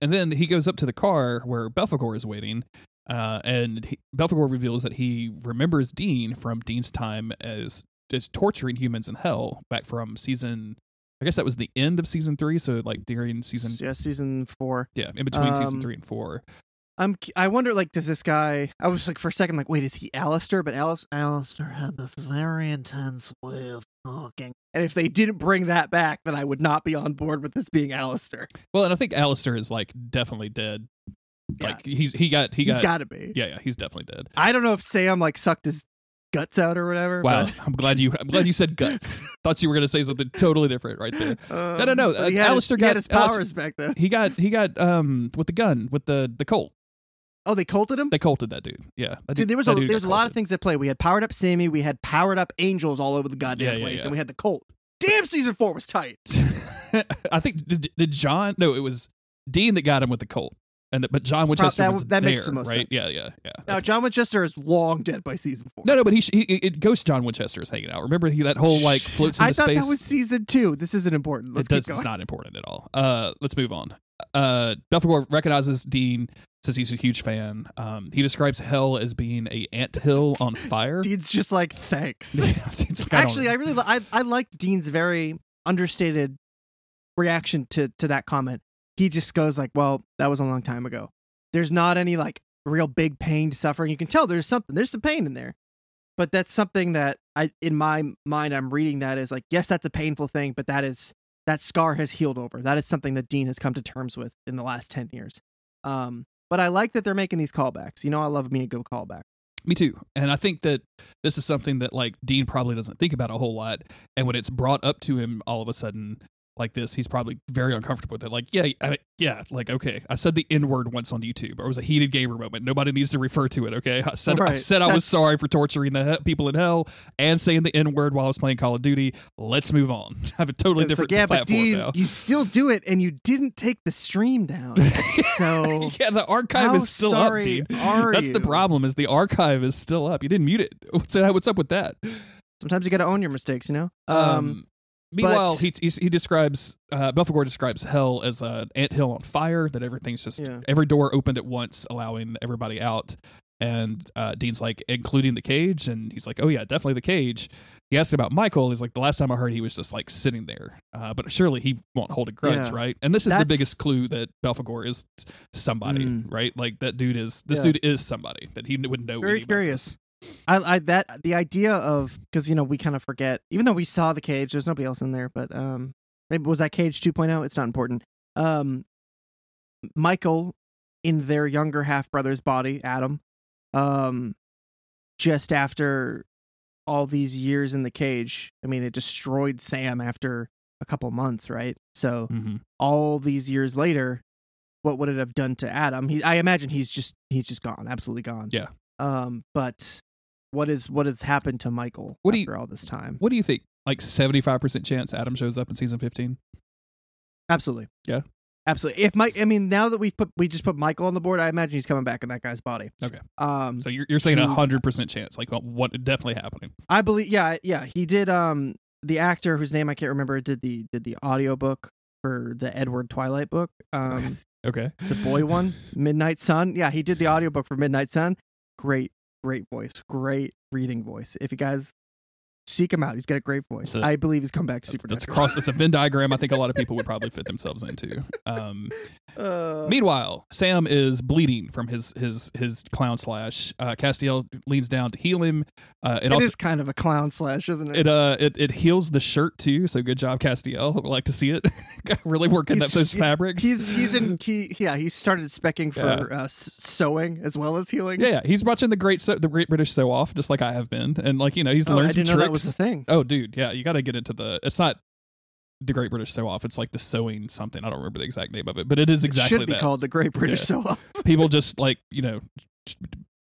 and then he goes up to the car where Belphegor is waiting, uh, and he, Belphegor reveals that he remembers Dean from Dean's time as as torturing humans in hell back from season. I guess that was the end of season three, so like during season yeah, season four. yeah, in between season Um, three and four. I'm. I wonder like does this guy? I was like for a second like wait is he Alistair? But Alistair, Alistair had this very intense way of talking. And if they didn't bring that back, then I would not be on board with this being Alistair. Well, and I think Alistair is like definitely dead. Yeah. Like he's he got he got, He's got, to be. yeah yeah he's definitely dead. I don't know if Sam like sucked his guts out or whatever. Wow, but, I'm glad you I'm glad you said guts. (laughs) (laughs) Thought you were gonna say something totally different right there. (laughs) um, no, no, he uh, Alistair his, got- his Alistair- powers back then. He got he got um with the gun with the the Colt. Oh, they colted him. They colted that dude. Yeah, that Dude, dude- there was a there was a lot of things at play. We had powered up Sammy. We had powered up Angels all over the goddamn Yeah, yeah, place, yeah. and we had the Colt. Damn, season four was tight. (laughs) I think did, did John? No, it was Dean that got him with the Colt, and the, but John Winchester that- was that there, makes the most right? sense. Yeah, yeah, yeah. Now John Winchester is long dead by season four. no, no, but he, he it, Ghost John Winchester is hanging out. Remember he that whole like floats into I thought space. that was season two. This isn't important. Let's it does, it's not important at all. Uh, let's move on. Uh, Belphegor recognizes Dean, says he's a huge fan. Um, he describes hell as being a ant hill on (laughs) fire. Dean's just like thanks. (laughs) It's like, I Actually, I really I I liked Dean's very understated reaction to to that comment. He just goes like, "Well, that was a long time ago. There's not any like real big pain to suffering. You can tell there's something. There's some pain in there, but that's something that I in my mind I'm reading that is like, yes, that's a painful thing, but that is that scar has healed over. That is something that Dean has come to terms with in the last 10 years. Um, but I like that they're making these callbacks. You know, I love me a good callback. Me too. And I think that this is something that like Dean probably doesn't think about a whole lot. And when it's brought up to him all of a sudden like this, he's probably very uncomfortable with it. Like, yeah, I mean, yeah, like okay, I said the N word once on YouTube, or it was a heated gamer moment. Nobody needs to refer to it. Okay, I said I Right. said I was sorry for torturing the he- people in hell and saying the N word while I was playing Call of Duty. Let's move on. I (laughs) have a totally It's different like, yeah, but Dean, now. you still do it, and you didn't take the stream down. (laughs) So yeah, the archive is still up, Dean. are That's the problem. Is the archive is still up? You didn't mute it. (laughs) What's what's up with that? sometimes you got to own your mistakes. You know. Um, meanwhile, but- he, he he describes uh, Belphegor describes hell as an ant hill on fire. That everything's just Yeah. every door opened at once, allowing everybody out. And uh, Dean's like, including the cage, and he's like, oh yeah, definitely the cage. He asked about Michael. He's like, the last time I heard, he was just like sitting there. Uh, but surely he won't hold a grudge, Yeah. right? And this is the biggest clue that Belphegor is somebody, Mm. right? Like that dude is this Yeah. dude is somebody that he would know. Very curious. I, I that the idea of because you know we kind of forget even though we saw the cage. There's nobody else in there, but um, maybe was that cage 2.0? It's not important. Um, Michael in their younger half brother's body, Adam, um, just after all these years in the cage. I mean, it destroyed Sam after a couple months, right? So Mhm. all these years later, what would it have done to Adam? He, I imagine he's just he's just gone, absolutely gone. Yeah. Um, but what is what has happened to Michael What do you- after all this time? What do you think? Like seventy five percent chance Adam shows up in season fifteen. Absolutely. Yeah. Absolutely. If Mike, I mean, now that we've put we just put Michael on the board, I imagine he's coming back in that guy's body. Okay. Um, So you're, you're saying a hundred percent chance, like what definitely happening. I believe, yeah, yeah, he did. Um, the actor whose name I can't remember did the did the audiobook for the Edward Twilight book. Um, (laughs) Okay. the boy one, Midnight Sun. Yeah, he did the audiobook for Midnight Sun. Great, great voice, great reading voice. If you guys seek him out, he's got a great voice. That's a- I believe he's come back super. That's a cross. It's a Venn (laughs) diagram. I think a lot of people would probably fit themselves into. Um, Uh, meanwhile, Sam is bleeding from his his his clown slash. Uh, Castiel leans down to heal him. Uh, it, it also is kind of a clown slash, isn't it? it uh it, it heals the shirt too. So good job, Castiel. Would (laughs) like to see it. (laughs) really working He's up those fabrics. He's he's in he yeah he started specking for Yeah. uh, sewing as well as healing. yeah, yeah, he's watching the great so, the Great British Sew Off, just like I have been, and like you know he's Oh, learned some tricks. Was a thing. Oh, dude, yeah, you got to get into the. It's not the Great British Sew Off. It's like the sewing something. I don't remember the exact name of it, but it is exactly it should be that. called the Great British Yeah. Sew Off. (laughs) People just like you know,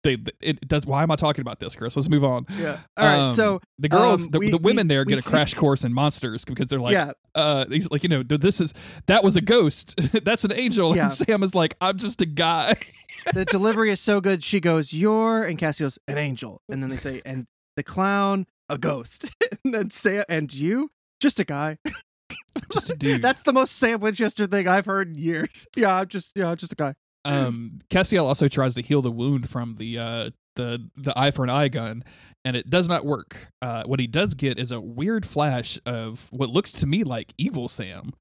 they it does. Why am I talking about this, Chris? Let's move on. Yeah. All right. Um, so the girls, um, the, we- the women we- there get a crash course in monsters because they're like, yeah, uh, he's like, you know, this is that was a ghost. (laughs) That's an angel. Yeah. And Sam is like, I'm just a guy. (laughs) the delivery is so good. She goes, "You're," and Cassie goes, "An angel," and then they say, "And the clown, a ghost," (laughs) and then say, "And you, just a guy." (laughs) just a (laughs) dude. That's the most Sam Winchester thing I've heard in years. Yeah, I'm just yeah, I'm just a guy. um Castiel also tries to heal the wound from the uh the the eye for an eye gun and it does not work. Uh what he does get is a weird flash of what looks to me like evil Sam.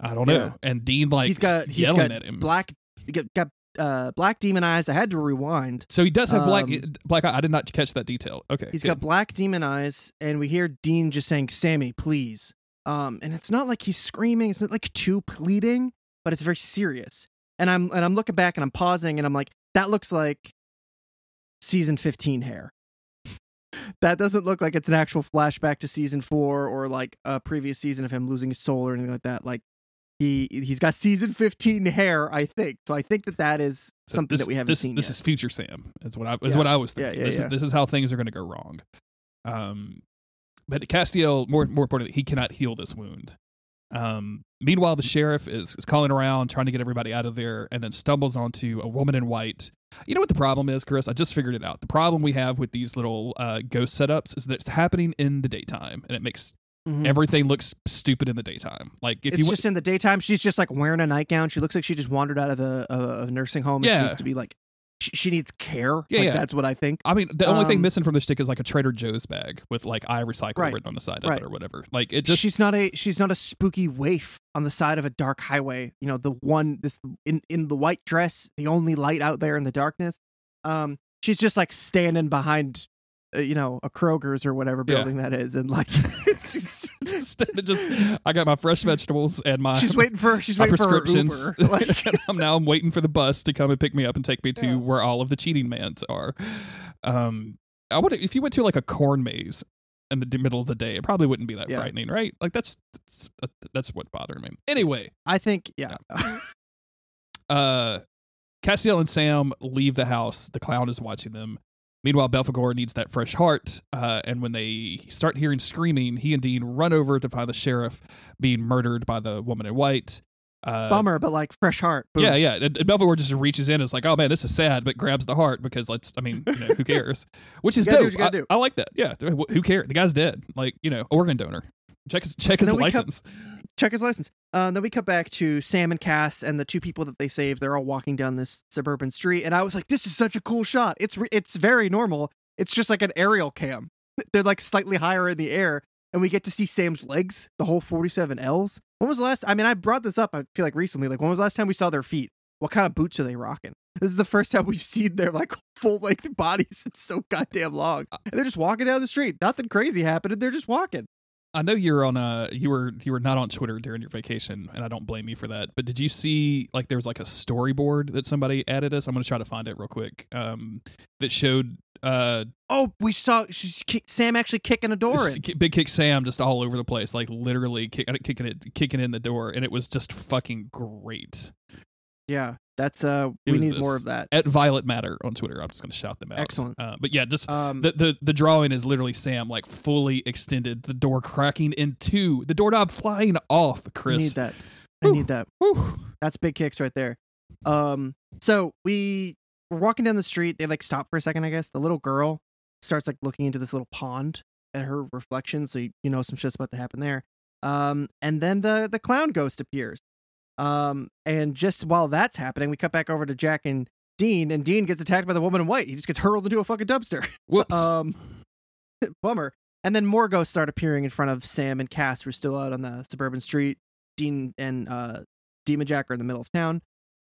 I don't know. And Dean like he's got he's yelling got at him. black he got, got uh black demon eyes. I had to rewind. so he does have black um, black eye. I did not catch that detail. Okay. He's good. got black demon eyes, and we hear Dean just saying, "Sammy, please." Um, and it's not like he's screaming. It's not like too pleading, but it's very serious. And I'm and I'm looking back and I'm pausing and I'm like, that looks like season 15 hair. (laughs) that doesn't look like it's an actual flashback to season four or like a previous season of him losing his soul or anything like that. Like he he's got season 15 hair, I think. So I think that that is So something this, that we haven't this, seen This yet. is future Sam. Is what I is Yeah. what I was thinking. yeah, this yeah. is this is how things are going to go wrong. Um, but Castiel, more more importantly, he cannot heal this wound. Um, meanwhile, the sheriff is, is calling around, trying to get everybody out of there, and then stumbles onto a woman in white. You know what the problem is, Chris? I just figured it out. The problem we have with these little uh, ghost setups is that it's happening in the daytime, and it makes Mhm. everything looks stupid in the daytime. Like if it's you went- just in the daytime. She's just like wearing a nightgown. She looks like she just wandered out of a, a, a nursing home. and Yeah. she needs to be like, she, she needs care. Yeah, like, yeah. that's what I think. I mean, the only thing Um, missing from the stick is like a Trader Joe's bag with like "I recycle" Right. written on the side of Right. it or whatever. Like it just she's not a she's not a spooky waif on the side of a dark highway. You know, the one this in in the white dress, the only light out there in the darkness. Um, she's just like standing behind you know, a Kroger's or whatever Yeah. building that is, and like (laughs) it's just (laughs) just, just I got my fresh vegetables and my she's waiting for she's waiting for prescriptions. Uber. (laughs) Like, I'm now I'm waiting for the bus to come and pick me up and take me to Yeah. where all of the cheating mans are. Um, I would if you went to like a corn maze in the middle of the day, it probably wouldn't be that Yeah. frightening, right? Like that's that's, that's what bothered me. Anyway, I think yeah. uh, Castiel and Sam leave the house. The clown is watching them. Meanwhile, Belphegor needs that fresh heart, uh, and when they start hearing screaming, he and Dean run over to find the sheriff being murdered by the woman in white. Uh, Bummer, but like fresh heart. Boom. Yeah, yeah. And, and Belphegor just reaches in and is like, oh man, this is sad, but grabs the heart because let's, I mean, you know, who (laughs) cares? Which is do dope. gotta I, do. I like that. Yeah. Who cares? The guy's dead. Like, you know, organ donor. Check his, check his license. Check his license. Um, then we cut back to Sam and Cass and the two people that they saved. They're all walking down this suburban street, and I was like, "This is such a cool shot. It's re- it's very normal. It's just like an aerial cam. (laughs) They're like slightly higher in the air, and we get to see Sam's legs, the whole 47 Ls. When was the last? I mean, I brought this up. I feel like recently. Like, when was the last time we saw their feet? What kind of boots are they rocking? This is the first time we've seen their like full length (laughs) bodies. It's so goddamn long, and they're just walking down the street. Nothing crazy happened. They're just walking. I know you're on a you were you were not on Twitter during your vacation, and I don't blame you for that. But did you see like there was like a storyboard that somebody added us? I'm gonna try to find it real quick. Um, that showed uh Oh, we saw kick, Sam actually kicking a door in. Big Kick Sam just all over the place, like literally kick, kicking it, kicking in the door, and it was just fucking great. Yeah, that's uh, Who we need this? more of that. At Violet Matter on Twitter, I'm just gonna shout them out. Excellent. Uh, but yeah, just Um, the, the the drawing is literally Sam like fully extended, the door cracking in two, the doorknob flying off. Chris i need that. I need that. Whew. That's big kicks right there. Um, so we we're walking down the street. They like stop for a second. I guess the little girl starts like looking into this little pond at her reflection. So you, you know some shit's about to happen there. Um, and then the the clown ghost appears. Um, and just while that's happening, we cut back over to Jack and Dean, and Dean gets attacked by the woman in white. He just gets hurled into a fucking dumpster. (laughs) Whoops. Um, (laughs) bummer. And then more ghosts start appearing in front of Sam and Cass, who are still out on the suburban street. Dean and uh, Demon Jack are in the middle of town.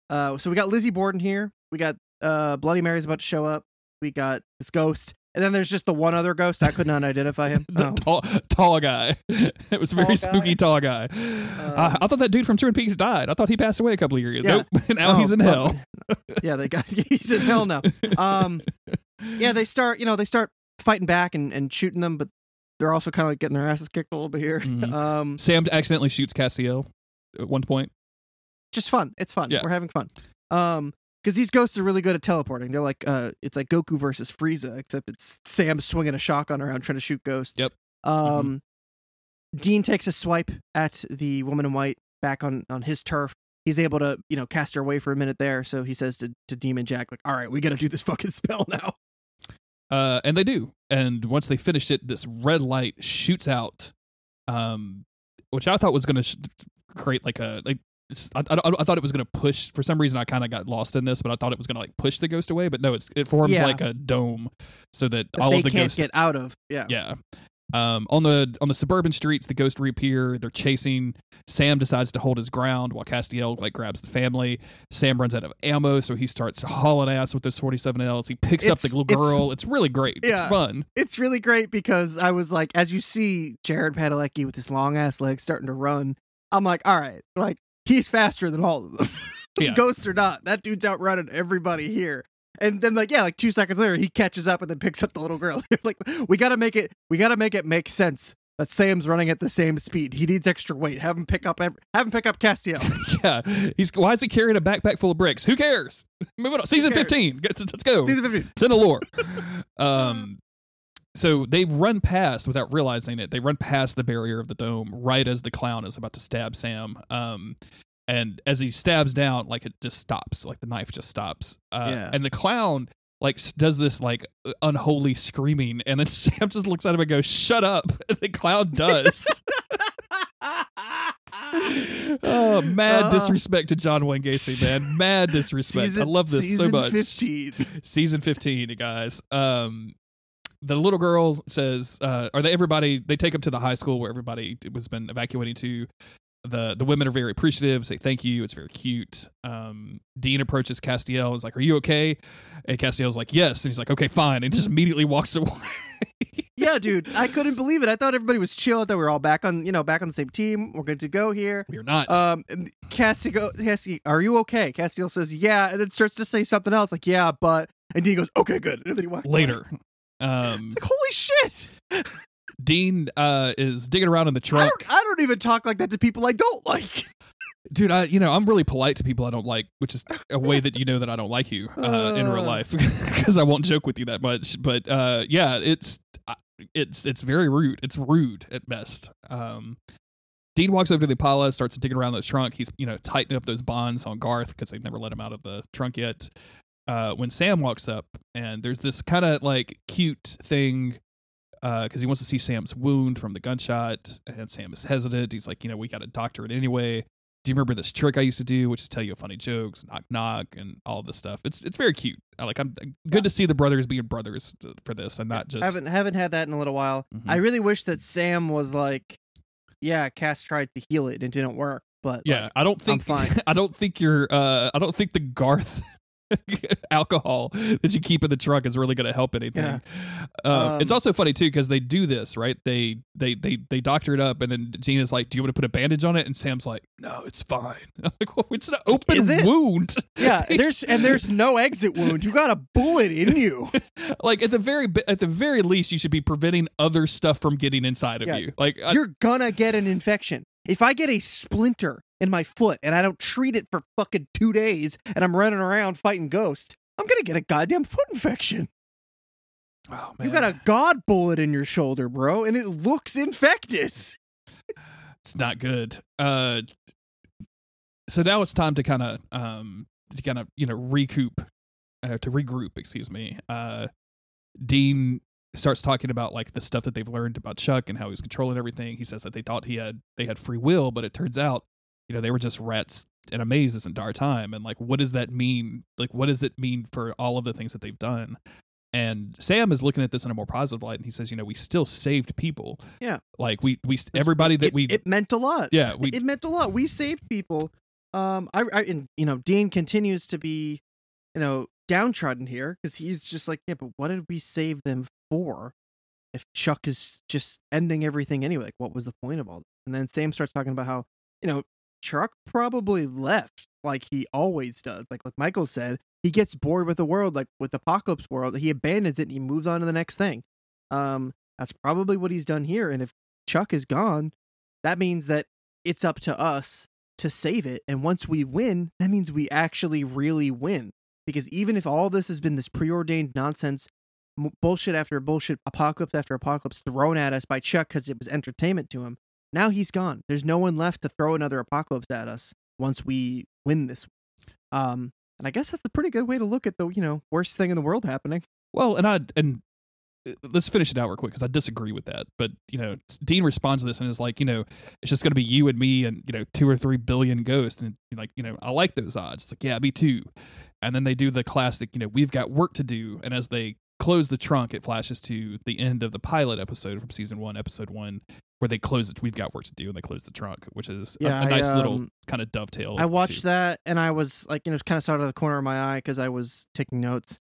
Uh, so we got Lizzie Borden here. We got uh, Bloody Mary's about to show up. We got this ghost, and then there's just the one other ghost. I could not identify him. (laughs) the Um, tall, tall guy. (laughs) it was a very Tall spooky tall guy. I, Um, I thought that dude from Twin Peaks died. I thought he passed away a couple of years. Yeah. (laughs) Nope. now oh, he's in well, hell. yeah, they got he's in hell now. Um, yeah, they start. You know, they start fighting back and, and shooting them, but they're also kind of like getting their asses kicked a little bit here. Mhm. Um, Sam accidentally shoots Castiel at one point. just fun. It's fun. Yeah. We're having fun. Um, because these ghosts are really good at teleporting. They're like, uh, it's like Goku versus Frieza, except it's Sam swinging a shotgun around trying to shoot ghosts. Yep. Mm-hmm. Um, Dean takes a swipe at the woman in white back on on his turf. He's able to, you know, cast her away for a minute there. So he says to to Demon Jack, like, "All right, we got to do this (laughs) fucking spell now." Uh, and they do. And once they finish it, this red light shoots out, um, which I thought was going to sh- create like a like. It's- I, I, I thought it was going to push. For some reason, I kind of got lost in this, but I thought it was going to like push the ghost away. But no, it's it forms Yeah. like a dome, so that That all of the can't ghosts get out of. Yeah. Yeah. Um, on the on the suburban streets, the ghosts reappear. They're chasing. Sam decides to hold his ground while Castiel like grabs the family. Sam runs out of ammo, so he starts hauling ass with those 47Ls. He picks up the It's- little it's- girl. It's, really great. Yeah. It's fun. it's really great because I was like, as you see Jared Padalecki with his long ass legs starting to run, I'm like, all right, like he's faster than all of them. (laughs) Yeah. Ghost or not, that dude's outrunning everybody here. And then like, yeah, like two seconds later, he catches up and then picks up the little girl. (laughs) like, we gotta make it, we gotta make it make sense that Sam's running at the same speed. He needs extra weight. Have him pick up, every, have him pick up Castiel. (laughs) yeah. He's why is he carrying a backpack full of bricks? Who cares? Moving on. Season cares? 15. Let's, let's go. Season 15. It's in the lore. um, so they run past without realizing it. They run past the barrier of the dome right as the clown is about to stab Sam. Um, and as he stabs down, like it just stops, like the knife just stops. Uh, Yeah. And the clown like does this like unholy screaming, and then (laughs) Sam just looks at him and goes, "Shut up!" (laughs) And the clown does. (laughs) oh, mad Uh, disrespect to John Wayne Gacy, man. Mad disrespect. I love this so season much 15. season 15 you guys um the little girl says uh are they everybody they take them to the high school where everybody was been evacuating to the the women are very appreciative say thank you it's very cute um dean approaches castiel and is like are you okay and castiel's like yes and he's like okay fine and just immediately walks away (laughs) yeah, dude, I couldn't believe it. I thought everybody was chill. I thought we were all back on, you know, back on the same team. We're good to go here. We're not. Um, go, Cassie, are you okay? Castiel says, yeah, and then starts to say something else, like, yeah, but, and Dean goes, okay, good. And then he walks away. Um, It's like, holy shit! Dean uh, is digging around in the I don't, I don't even talk like that to people I don't like. Dude, I you know I'm really polite to people I don't like, which is a way that you know that I don't like you uh, in real Uh. life (laughs) because I won't joke with you that much. But uh, yeah, it's it's it's very rude. It's rude at best. Um, Dean walks over to the Impala, starts digging around the trunk. He's you know tightening up those bonds on Garth because they've never let him out of the trunk yet. Uh, when Sam walks up, and there's this kind of like cute thing because he wants to see Sam's wound from the gunshot, and Sam is hesitant. He's like, you know, we got to doctor it anyway. Do you remember this trick I used to do, which is tell you funny jokes, knock knock, and all this stuff? It's it's very cute. I like. I'm good to see the brothers being brothers uh, for this, and not just haven't haven't had that in a little while. Mhm. I really wish that Sam was like, yeah, Cass tried to heal it and it didn't work, but Yeah, like, I don't think fine. (laughs) I don't think your uh I don't think the Garth (laughs) alcohol that you keep in the truck is really going to help anything. Yeah. Uh, it's Um, also funny too because they do this right. They they they they doctor it up, and then Dean's like, "Do you want to put a bandage on it?" And Sam's like, "No, it's fine." (laughs) I'm like, well, "It's an open wound." yeah, (laughs) there's and there's no exit wound. You got a bullet in you. like at the very at the very least, you should be preventing other stuff from getting inside of Yeah. you. Like You're gonna get an infection. If I get a splinter in my foot and I don't treat it for fucking two days and I'm running around fighting ghosts, I'm gonna get a goddamn foot infection. oh, You got a god bullet in your shoulder, bro, and it looks infected. it's not good. Uh, so now it's time to kind of um to kind of you know recoup, uh, to regroup. Excuse me. Uh, Dean starts talking about like the stuff that they've learned about Chuck and how he's controlling everything. He says that they thought he had they had free will, but it turns out you know they were just rats in a maze this entire time. And like, what does that mean? Like, what does it mean for all of the things that they've done? And Sam is looking at this in a more positive light, and he says, "You know, we still saved people. Yeah. like we we everybody that it, we it meant a lot. yeah we it meant a lot. We saved people. Um, I, I and you know, Dean continues to be, you know, downtrodden here because he's just like, yeah, but what did we save them for? If Chuck is just ending everything anyway, like, what was the point of all? This? And then Sam starts talking about how, you know, Chuck probably left like he always does. Like like Michael said, he gets bored with the world, like with Apocalypse World, he abandons it and he moves on to the next thing. Um, that's probably what he's done here. And if Chuck is gone, that means that it's up to us to save it. And once we win, that means we actually really win. Because even if all this has been this preordained nonsense, bullshit after bullshit, apocalypse after apocalypse thrown at us by Chuck because it was entertainment to him, now he's gone. There's no one left to throw another apocalypse at us once we win this. Um, and I guess that's a pretty good way to look at the you know worst thing in the world happening. Well, and I and uh, let's finish it out real quick because I disagree with that. But you know, Dean responds to this and is like, you know, it's just going to be you and me and you know two or three billion ghosts, and like, you know, I like those odds. It's like, yeah, me too. And then they do the classic, you know, we've got work to do, and as they close the trunk, it flashes to the end of the pilot episode from season one, episode one, where they close it. We've got work to do, and they close the trunk, which is a- Yeah, a, I, nice little um, kind of dovetail. I watched that and I was like, you know, kind of saw it out of the corner of my eye because I was taking notes.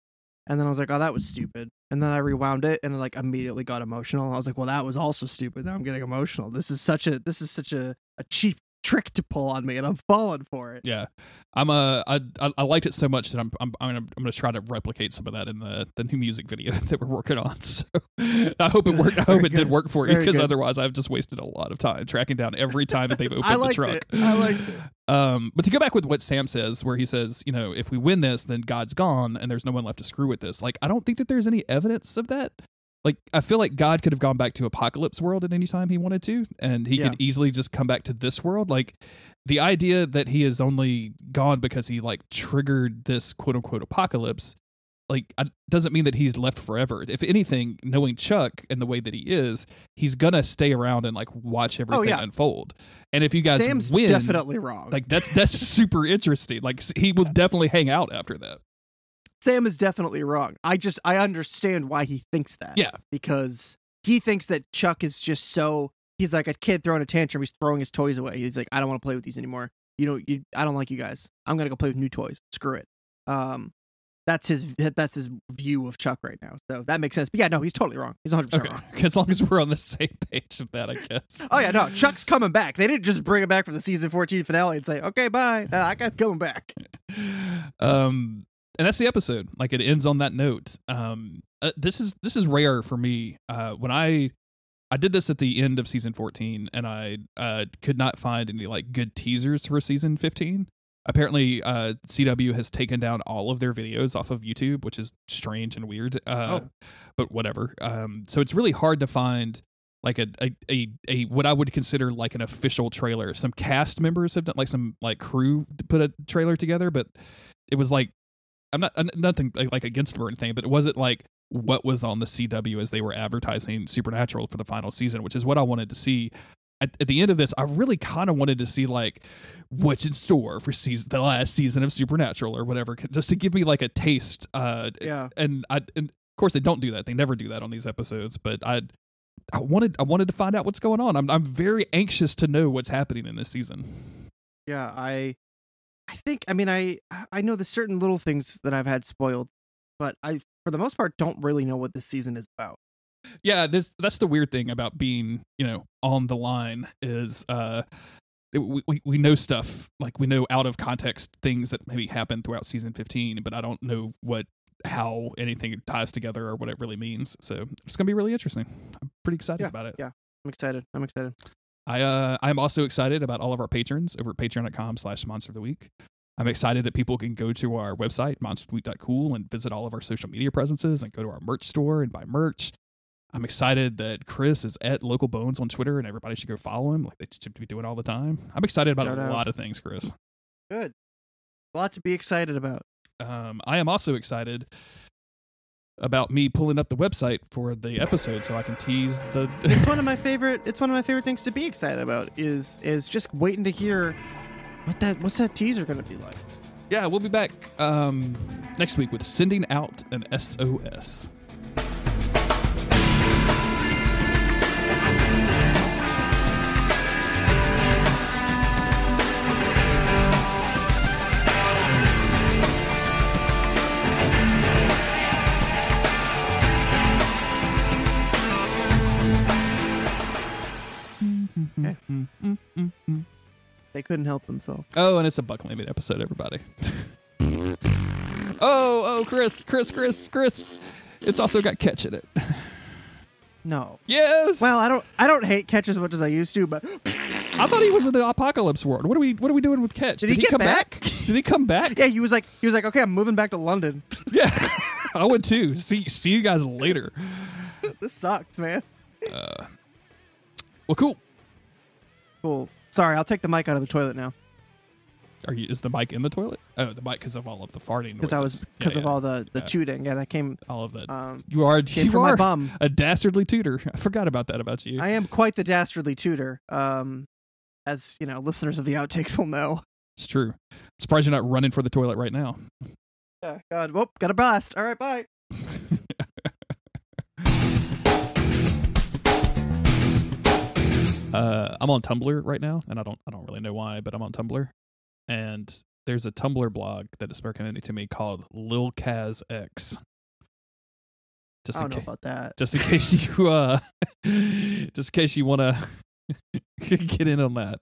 And then I was like, oh, that was stupid. And then I rewound it and like immediately got emotional. I was like, well, that was also stupid. Now I'm getting emotional. This is such a this is such a, a cheap trick to pull on me and I'm falling for it. Yeah, I'm uh, I, I I liked it so much that I'm I'm I'm gonna, I'm gonna try to replicate some of that in the the new music video (laughs) that we're working on. (laughs) So I hope it (laughs) worked. I hope it did work for you because otherwise I've just wasted a lot of time tracking down every time that they've opened the truck. it. I like it. Um, but to go back with what Sam says, where he says, you know, if we win this, then God's gone and there's no one left to screw with this. Like, I don't think that there's any evidence of that. Like, I feel like God could have gone back to Apocalypse World at any time he wanted to, and he Yeah. could easily just come back to this world. Like, the idea that he is only gone because he like triggered this quote unquote apocalypse, like, I, doesn't mean that he's left forever. If anything, knowing Chuck and the way that he is, he's gonna stay around and like watch oh, everything yeah. unfold. And if you guys Sam's win, definitely wrong. like that's that's (laughs) super interesting. Like he will definitely hang out after that. Sam is definitely wrong. I just I understand why he thinks that. Yeah. Because he thinks that Chuck is just so he's like a kid throwing a tantrum, he's throwing his toys away. He's like, I don't want to play with these anymore. You know, you I don't like you guys. I'm gonna go play with new toys. Screw it. Um that's his that's his view of Chuck right now. So that makes sense. But yeah, no, he's totally wrong. He's 100 percent Okay, wrong. (laughs) as long as we're on the same page of that, I guess. Oh yeah, no, Chuck's coming back. They didn't just bring him back for the season 14 finale and say, "Okay, bye." That guy's coming back. (laughs) um and that's the episode. Like it ends on that note. Um uh, this is this is rare for me. Uh when i i did this at the end of season 14 and i uh could not find any like good teasers for season 15 apparently uh cw has taken down all of their videos off of youtube which is strange and weird uh Oh. but whatever. Um so it's really hard to find like a, a a a what I would consider like an official trailer. Some cast members have done like some like crew put a trailer together, but it was like I'm not I'm nothing like, against them or anything, but it wasn't like what was on the CW as they were advertising Supernatural for the final season, which is what I wanted to see. At, at the end of this, I really kind of wanted to see like what's in store for season the last season of Supernatural or whatever, just to give me like a taste. Uh, Yeah. and I and of course they don't do that. They never do that on these episodes, but I I wanted I wanted to find out what's going on. I'm I'm very anxious to know what's happening in this season. Yeah, I I think I mean I I know the certain little things that I've had spoiled, but I for the most part don't really know what this season is about. Yeah, this that's the weird thing about being, you know, on the line is uh we, we we know stuff like we know out of context things that maybe happened throughout season 15 but i don't know what how anything ties together or what it really means so it's gonna be really interesting i'm pretty excited about it yeah. I'm excited. I'm excited. I uh I'm also excited about all of our patrons over at patreon.com slash monster of the week. I'm excited that people can go to our website, monsterweek.cool, and visit all of our social media presences and go to our merch store and buy merch. I'm excited that Chris is at Local Bones on Twitter and everybody should go follow him like they should be doing all the time. I'm excited about Shout a out. lot of things, Chris. Good. A lot to be excited about. Um, I am also excited about me pulling up the website for the episode so I can tease the (laughs) It's one of my favorite. It's one of my favorite things to be excited about. Is is just waiting to hear what that what's that teaser going to be like. Yeah, we'll be back um, next week with sending out an SOS. Mm, mm, mm, they couldn't help themselves. Oh, and it's a Buckleming episode, everybody. (laughs) oh, oh, Chris, Chris, Chris, Chris. It's also got Ketch in it. (laughs) No. Yes. Well, I don't. I don't hate Ketch as much as I used to, but I thought he was in the apocalypse world. What are we? What are we doing with Ketch? Did he get come back? (laughs) Did he come back? yeah, he was like, he was like, okay, I'm moving back to London. Yeah. I would too. See, see you guys later. this sucks, man. Uh, well, cool. Cool. Sorry, I'll take the mic out of the toilet now Are you? Is the mic in the toilet? Oh, the mic because of all of the farting. because I was because Yeah, of yeah. all the the Yeah. tooting. Yeah, that came all of that. um you are. came You from my are bum. a dastardly tutor. (laughs) I forgot about that about you. I am quite the dastardly tutor. Um, as you know, listeners of the outtakes will know. it's true. I'm surprised you're not running for the toilet right now. Yeah. God. Whoop. Got a blast. All right. Bye. Uh, I'm on Tumblr right now, and I don't I don't really know why, but I'm on Tumblr, and there's a Tumblr blog that is recommended to me called Lil Kaz X. Just I don't know about that. just in case you (laughs) uh, (laughs) just in case you want to (laughs) get in on that.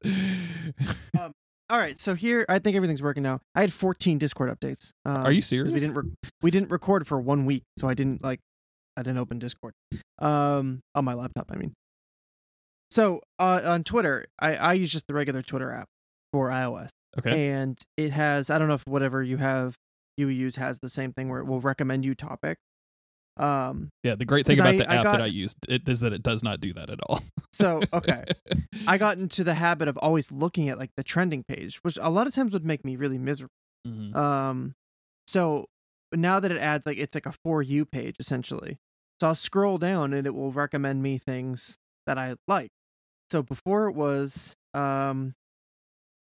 All right. So here, I think everything's working now. I had 14 Discord updates. Um, Are you serious? We didn't. Re- we didn't record for one week, so I didn't like. I didn't open Discord. Um, on my laptop. I mean. So uh, on Twitter, I I use just the regular Twitter app for iOS, Okay. and it has. I don't know if whatever you have you use has the same thing where it will recommend you topic. Um. Yeah. The great thing about I- the I app got- that I used it is that it does not do that at all. So okay. (laughs) I got into the habit of always looking at like the trending page, which a lot of times would make me really miserable. Mhm. Um, so now that it adds like it's like a for you page essentially. So I'll scroll down and it will recommend me things that I like. So before it was um,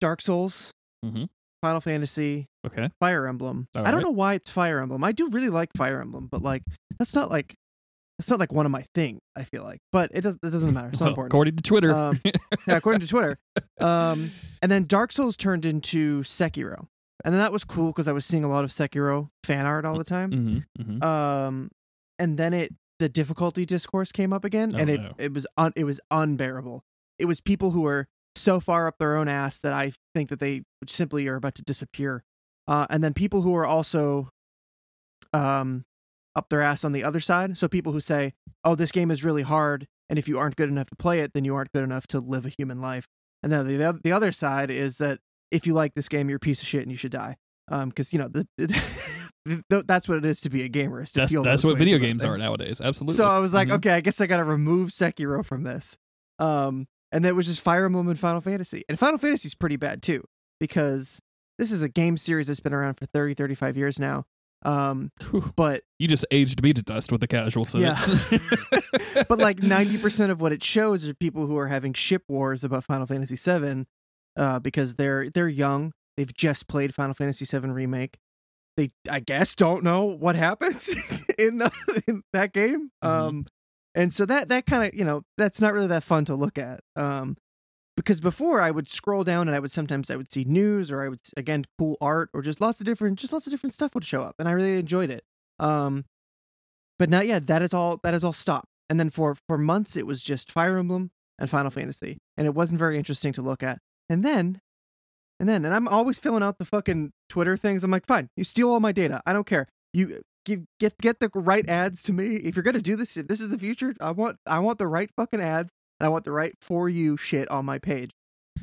Dark Souls, Mhm. Final Fantasy, Okay. Fire Emblem. All I don't right. know why it's Fire Emblem. I do really like Fire Emblem, but like that's not like that's not like one of my thing. I feel like, but it does. It doesn't matter. It's not Well, important. according to Twitter. Um, (laughs) yeah, according to Twitter. Um, and then Dark Souls turned into Sekiro. and then that was cool because I was seeing a lot of Sekiro fan art all the time. Mm-hmm, mm-hmm. Um, and then it the difficulty discourse came up again, Oh, and it no. it was un, it was unbearable. It was people who were so far up their own ass that I think that they simply are about to disappear. Uh, and then people who are also um up their ass on the other side. So people who say, "Oh, this game is really hard, and if you aren't good enough to play it, then you aren't good enough to live a human life." And then the the other side is that if you like this game, you're a piece of shit and you should die. Um, because you know the, (laughs) the, that's what it is to be a gamer. Is to That's feel that's what video games are nowadays. Absolutely. So I was like, Mhm. okay, I guess I got to remove Sekiro from this. Um, and then it was just Fire Emblem and Final Fantasy. And Final Fantasy's pretty bad too because this is a game series that's been around for 30, 35 years now. Um, but you just aged me to dust with the casual Yeah. (laughs) (laughs) but like 90% of what it shows are people who are having ship wars about Final Fantasy 7 uh, because they're they're young. They've just played Final Fantasy 7 remake. They I guess don't know what happens (laughs) in, the, in that game. Mhm. Um and so that that kind of, you know, that's not really that fun to look at. Um because before I would scroll down and I would sometimes I would see news or I would again cool art or just lots of different just lots of different stuff would show up and I really enjoyed it. Um but not yet. that is all that is all stopped. And then for for months it was just Fire Emblem and Final Fantasy and it wasn't very interesting to look at. And then and then and I'm always filling out the fucking Twitter things. I'm like, "Fine, you steal all my data. I don't care. You give get get the right ads to me. If you're to do this, if this is the future. I want I want the right fucking ads and I want the right for you shit on my page.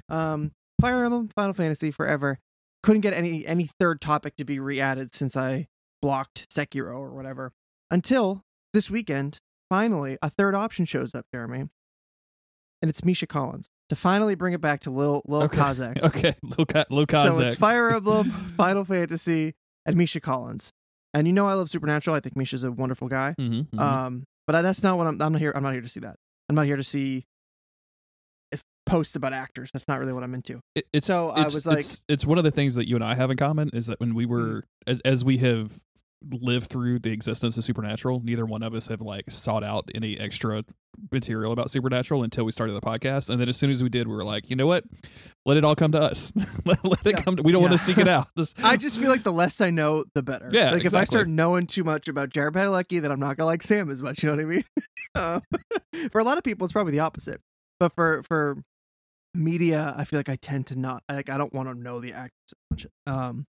Um, Fire Emblem, Final Fantasy, forever. Couldn't get any any third topic to be re-added since I blocked Sekiro or whatever. Until this weekend, finally, a third option shows up, Jeremy, and it's Misha Collins to finally bring it back to Lil Lil Okay. (laughs) Okay, Luka, Luka So it's Fire (laughs) Emblem, Final Fantasy, and Misha Collins. And you know I love Supernatural. I think Misha's a wonderful guy. Mm-hmm, Um, but I, that's not what I'm. I'm not here. I'm not here to see that. I'm not here to see if posts about actors. That's not really what I'm into. It- it's So I it's, was like- it's, it's one of the things that you and I have in common is that when we were as, as we have lived through the existence of Supernatural, neither one of us have like sought out any extra material about Supernatural until we started the podcast, and then as soon as we did, we were like, you know what, let it all come to us. (laughs) let, let it come. To, we don't want to seek it out. (laughs) This- I just feel like the less I know, the better. Yeah, Like if I start knowing too much about Jared Padalecki, then I'm not gonna like Sam as much. You know what I mean? (laughs) Uh, for a lot of people, it's probably the opposite. But for for media, I feel like I tend to not like. I don't want to know the actors. Um.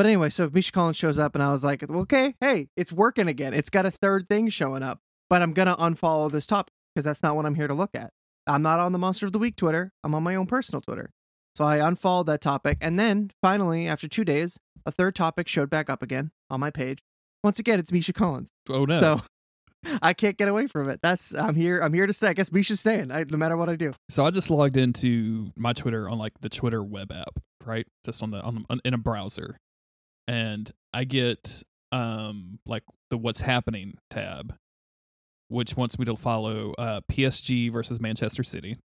But anyway, so Misha Collins shows up, and I was like, okay, hey, it's working again. It's got a third thing showing up, but I'm gonna unfollow this topic because that's not what I'm here to look at. I'm not on the Monster of the Week Twitter. I'm on my own personal Twitter. So I unfollowed that topic, and then finally, after two days, a third topic showed back up again on my page. Once again, it's Misha Collins. oh no! So (laughs) I can't get away from it. That's I'm here. I'm here to say. I guess Misha's staying. I, no matter what I do. So I just logged into my Twitter on like the Twitter web app, right? Just on the on, on in a browser, and I get um like the what's happening tab, which wants me to follow uh PSG versus Manchester City.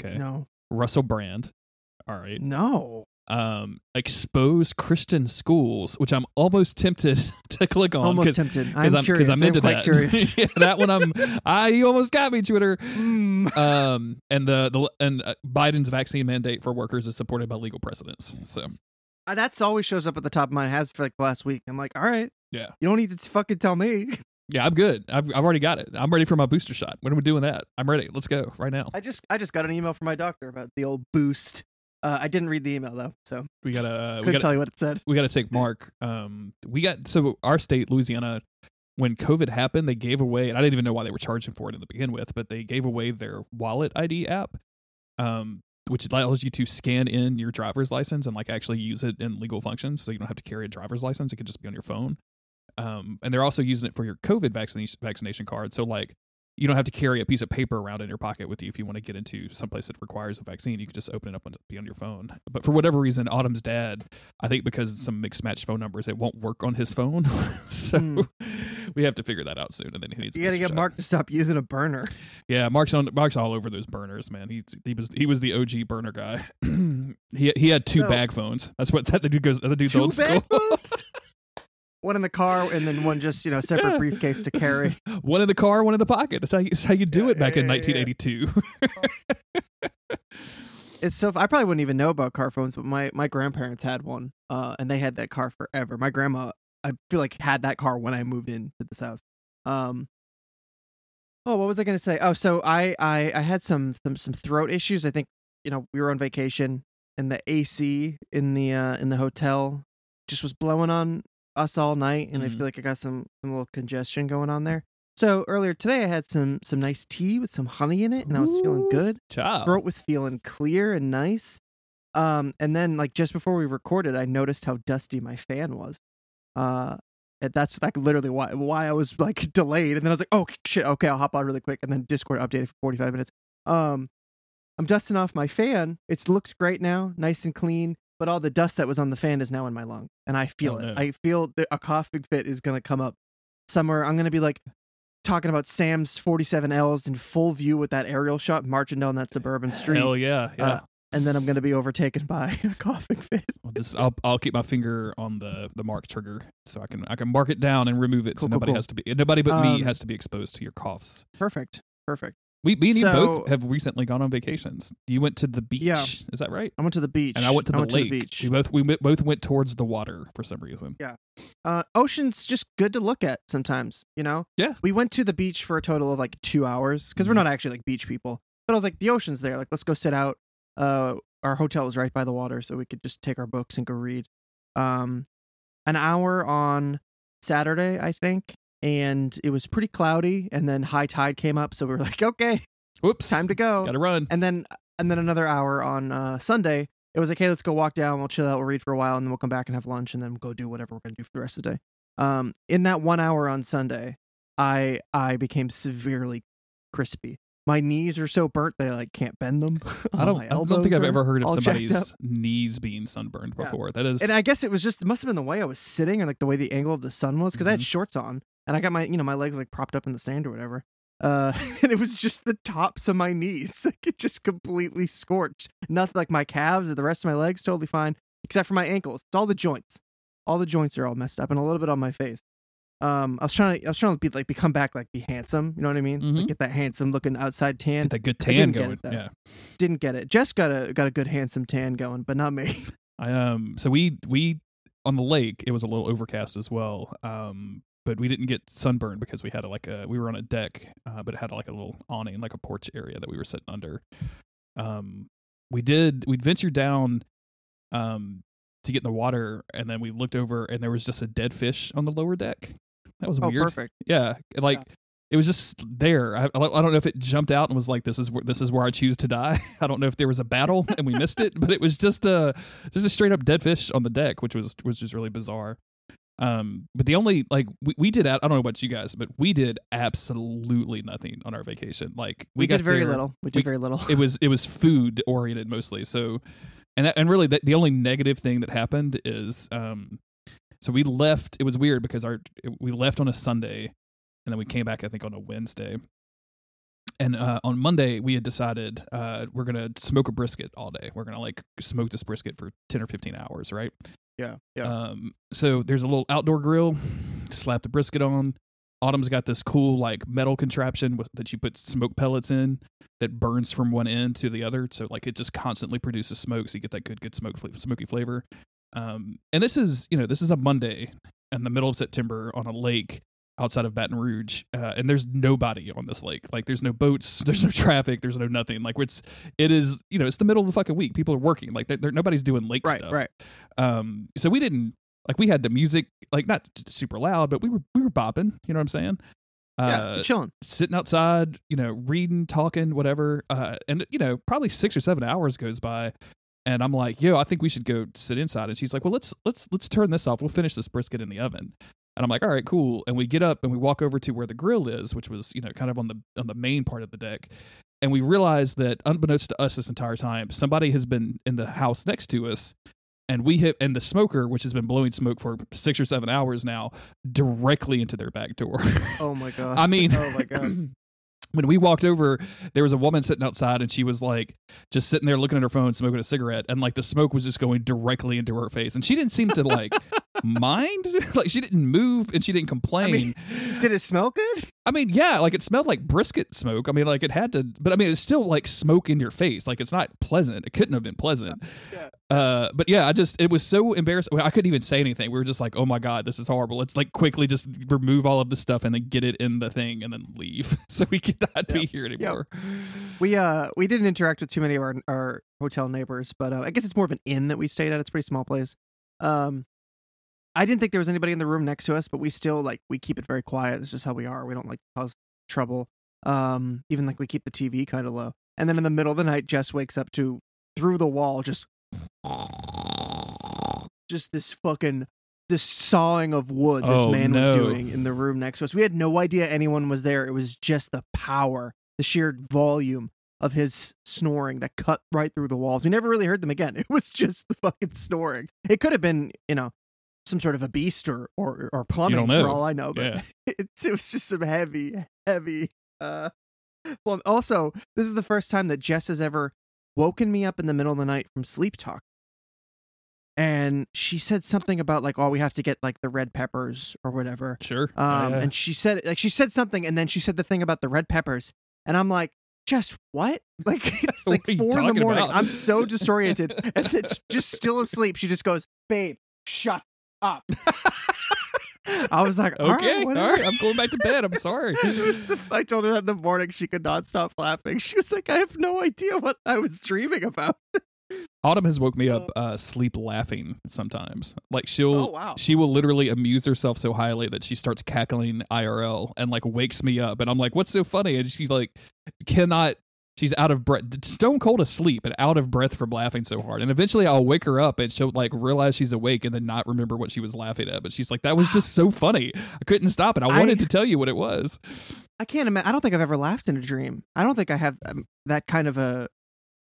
Okay, No, Russell Brand. All right. no. Um, expose Christian schools, which I'm almost tempted (laughs) to click on. Almost tempted. 'cause I'm, curious. I'm into quite that. curious. yeah, (laughs) that one I'm. I you almost got me, Twitter Mm. (laughs) um, and the the and uh, Biden's vaccine mandate for workers is supported by legal precedents. So That's always shows up at the top of my head has for like last week. I'm like, all right, yeah, you don't need to fucking tell me. yeah, I'm good. I've I've already got it. I'm ready for my booster shot. When are we doing that? I'm ready. Let's go right now. I just I just got an email from my doctor about the old boost. Uh, I didn't read the email though, so We gotta uh, couldn't gotta tell you what it said. we gotta take Mark. Um, we got so our state, Louisiana. When COVID happened, they gave away, and I didn't even know why they were charging for it in the begin with, but they gave away their wallet ID app, um, which allows you to scan in your driver's license and like actually use it in legal functions. So you don't have to carry a driver's license; it could just be on your phone. Um, and they're also using it for your COVID vaccination vaccination card. So like, you don't have to carry a piece of paper around in your pocket with you if you want to get into someplace that requires a vaccine. You can just open it up and be on your phone. But for whatever reason, Autumn's dad, I think because some mixed match phone numbers, it won't work on his phone. (laughs) so Hmm. We have to figure that out soon. And then he needs. You got to get. Mark to stop using a burner. Yeah, Mark's on. Mark's all over those burners, man. He he was he was the OG burner guy. (clears throat) he he had two No. bag phones. That's what that the dude goes. The dude's Two old bag school. phones? (laughs) one in the car and then one just you know separate Yeah. briefcase to carry. (laughs) one in the car, one in the pocket. That's how you, that's how you do Yeah, it back yeah, in yeah, yeah. 1982. (laughs) It's so I probably wouldn't even know about car phones, but my my grandparents had one, uh, and they had that car forever. My grandma, I feel like, had that car when I moved into this house. Um. Oh, what was I gonna say? Oh, so I I I had some some some throat issues. I think you know we were on vacation, and the AC in the uh in the hotel just was blowing on us all night, and I Mhm. feel like I got some some little congestion going on there. So earlier today, I had some some nice tea with some honey in it, and I was feeling good Ciao. throat was feeling clear and nice. Um, and then like just before we recorded, I noticed how dusty my fan was. Uh, that's like literally why why I was like (laughs) delayed. And then I was like, oh shit, okay, I'll hop on really quick. And then Discord updated for forty five minutes. Um, I'm dusting off my fan. It looks great now, nice and clean. But all the dust that was on the fan is now in my lung, and I feel Oh, it. no. I feel a coughing fit is gonna come up somewhere. I'm gonna be like talking about Sam's 47Ls in full view with that aerial shot marching down that suburban street Hell yeah, yeah. Uh, and then I'm gonna be overtaken by (laughs) a coughing fit. I'll just I'll I'll keep my finger on the the mark trigger so I can I can mark it down and remove it so Cool, cool, nobody cool. has to be nobody but me Um, has to be exposed to your coughs. Perfect, perfect. We me and you both have recently gone on vacations. You went to the beach, Yeah. is that right? I went to the beach, And I went to the lake. beach. We both we went- both went towards the water for some reason. Yeah, uh, ocean's just good to look at sometimes. You know. Yeah. We went to the beach for a total of like two hours because Mhm. we're not actually like beach people. But I was like, the ocean's there. Like, let's go sit out. Uh, our hotel was right by the water, so we could just take our books and go read. Um, an hour on Saturday, I think, and it was pretty cloudy. And then high tide came up, so we were (laughs) like, okay, Whoops. time to go. Gotta run. and then and then another hour on uh, Sunday. It was like, hey, let's go walk down. We'll chill out. We'll read for a while, and then we'll come back and have lunch, and then we'll go do whatever we're gonna do for the rest of the day. Um, in that one hour on Sunday, I I became severely crispy. My knees are so burnt that I like can't bend them. (laughs) I don't, I don't think I've ever heard of all jacked up. somebody's knees being sunburned Yeah. before. That is And I guess it was just it must have been the way I was sitting or like the way the angle of the sun was because I had Mhm. shorts on and I got my you know my legs like propped up in the sand or whatever. Uh, (laughs) and it was just the tops of my knees, (laughs) like it just completely scorched. Nothing like my calves or the rest of my legs totally fine, except for my ankles. It's all the joints. All the joints are all messed up and a little bit on my face. Um, I was trying to I was trying to be like become back like be handsome. You know what I mean? Like, Mhm. get that handsome looking outside tan. get that good I tan didn't get going. it, though. yeah. Didn't get it. Jess got a got a good handsome tan going, but not me. (laughs) I um so we we on the lake it was a little overcast as well. Um but we didn't get sunburned because we had a, like a we were on a deck, uh, but it had like a little awning, like a porch area that we were sitting under. Um we did we ventured down um to get in the water and then we looked over and there was just a dead fish on the lower deck. That was oh, weird. perfect. Yeah, like it was just there. I, I don't know if it jumped out and was like, "This is where this is where I choose to die." (laughs) I don't know if there was a battle and we missed it, but it was just a just a straight up dead fish on the deck, which was was just really bizarre. Um, but the only like we, we did I don't know about you guys, but we did absolutely nothing on our vacation. Like We, got did very there- little. We did we- very little. it was it was food oriented mostly. So, and that, and really the, the only negative thing that happened is um, so we left. It was weird because our we left on a Sunday, and then we came back I think on a Wednesday. And uh, on Monday we had decided uh, we're gonna smoke a brisket all day. We're gonna like smoke this brisket for ten or fifteen hours, right? yeah, yeah. Um, so there's a little outdoor grill. Slap the brisket on. Autumn's got this cool like metal contraption with, that you put smoke pellets in that burns from one end to the other. So like it just constantly produces smoke, so you get that good good smoke fla- smoky flavor. Um, and this is you know this is a Monday in the middle of September on a lake outside of Baton Rouge, uh, and there's nobody on this lake. Like there's no boats, (laughs) there's no traffic, there's no nothing. Like it's it is you know it's the middle of the fucking week. People are working. Like they're, they're- nobody's doing lake right, stuff right. um so we didn't like we had the music like not super loud but we were we were bopping you know what i'm saying Yeah, uh chilling. sitting outside you know reading talking whatever uh and you know probably six or seven hours goes by and i'm like yo i think we should go sit inside. And she's like well let's let's let's turn this off. We'll finish this brisket in the oven. And i'm like all right cool. And we get up and we walk over to where the grill is which was you know kind of on the on the main part of the deck. And we realize that unbeknownst to us this entire time somebody has been in the house next to us. And we hit and the smoker which has been blowing smoke for six or seven hours now directly into their back door. Oh my god. (laughs) i mean oh my god. (clears throat) when we walked over there was a woman sitting outside and she was like just sitting there looking at her phone smoking a cigarette and like the smoke was just going directly into her face and she didn't seem to like (laughs) mind. (laughs) like she didn't move and she didn't complain. mean, Did it smell good? I mean, yeah, like it smelled like brisket smoke. I mean, like it had to, but I mean, it's still like smoke in your face. Like it's not pleasant. It couldn't have been pleasant. Yeah. Uh, but yeah, I just it was so embarrassing. I couldn't even say anything. We were just like, oh my god, this is horrible. Let's like quickly just remove all of the stuff and then get it in the thing and then leave (laughs) so we could not be here anymore. We uh we didn't interact with too many of our our hotel neighbors, but uh, I guess it's more of an inn that we stayed at. It's a pretty small place. Um, I didn't think there was anybody in the room next to us, but we still like we keep it very quiet. It's just how we are. We don't like cause trouble. Um, even like we keep the TV kind of low. And then in the middle of the night, Jess wakes up to through the wall just (sniffs) just this fucking this sawing of wood this Oh, man was doing in the room next to us. We had no idea anyone was there. It was just the power, the sheer volume of his snoring that cut right through the walls. We never really heard them again. (laughs) It was just the fucking snoring. It could have been, you know, some sort of a beast or or, or plumbing for all I know, but Yeah. (laughs) it, it was just some heavy, heavy. Uh, well, also, this is the first time that Jess has ever woken me up in the middle of the night from sleep talk. And she said something about like, oh, we have to get like the red peppers or whatever. Sure. Um, Yeah. and she said like she said something, and then she said the thing about the red peppers, and I'm like, just (laughs) (laughs) what? Like it's like four in the morning. about? I'm so disoriented, and then just still asleep. She just goes, babe, shut up. (laughs) I was like, all okay, right, all whatever. right. I'm going back to bed. I'm sorry. (laughs) It was the, I told her that in the morning. She could not stop laughing. She was like, I have no idea what I was dreaming about. (laughs) Autumn has woke me up uh, sleep laughing sometimes. Like she'll Oh, wow. she will literally amuse herself so highly that she starts cackling IRL and like wakes me up and I'm like, "What's so funny?" And she's like, cannot. She's out of breath, stone cold asleep, and out of breath from laughing so hard. And eventually, I'll wake her up, and she'll like realize she's awake, and then not remember what she was laughing at. But she's like, "That was just so (sighs) funny. I couldn't stop it. I I- wanted to tell you what it was." I can't imagine. I don't think I've ever laughed in a dream. I don't think I have um, that kind of a,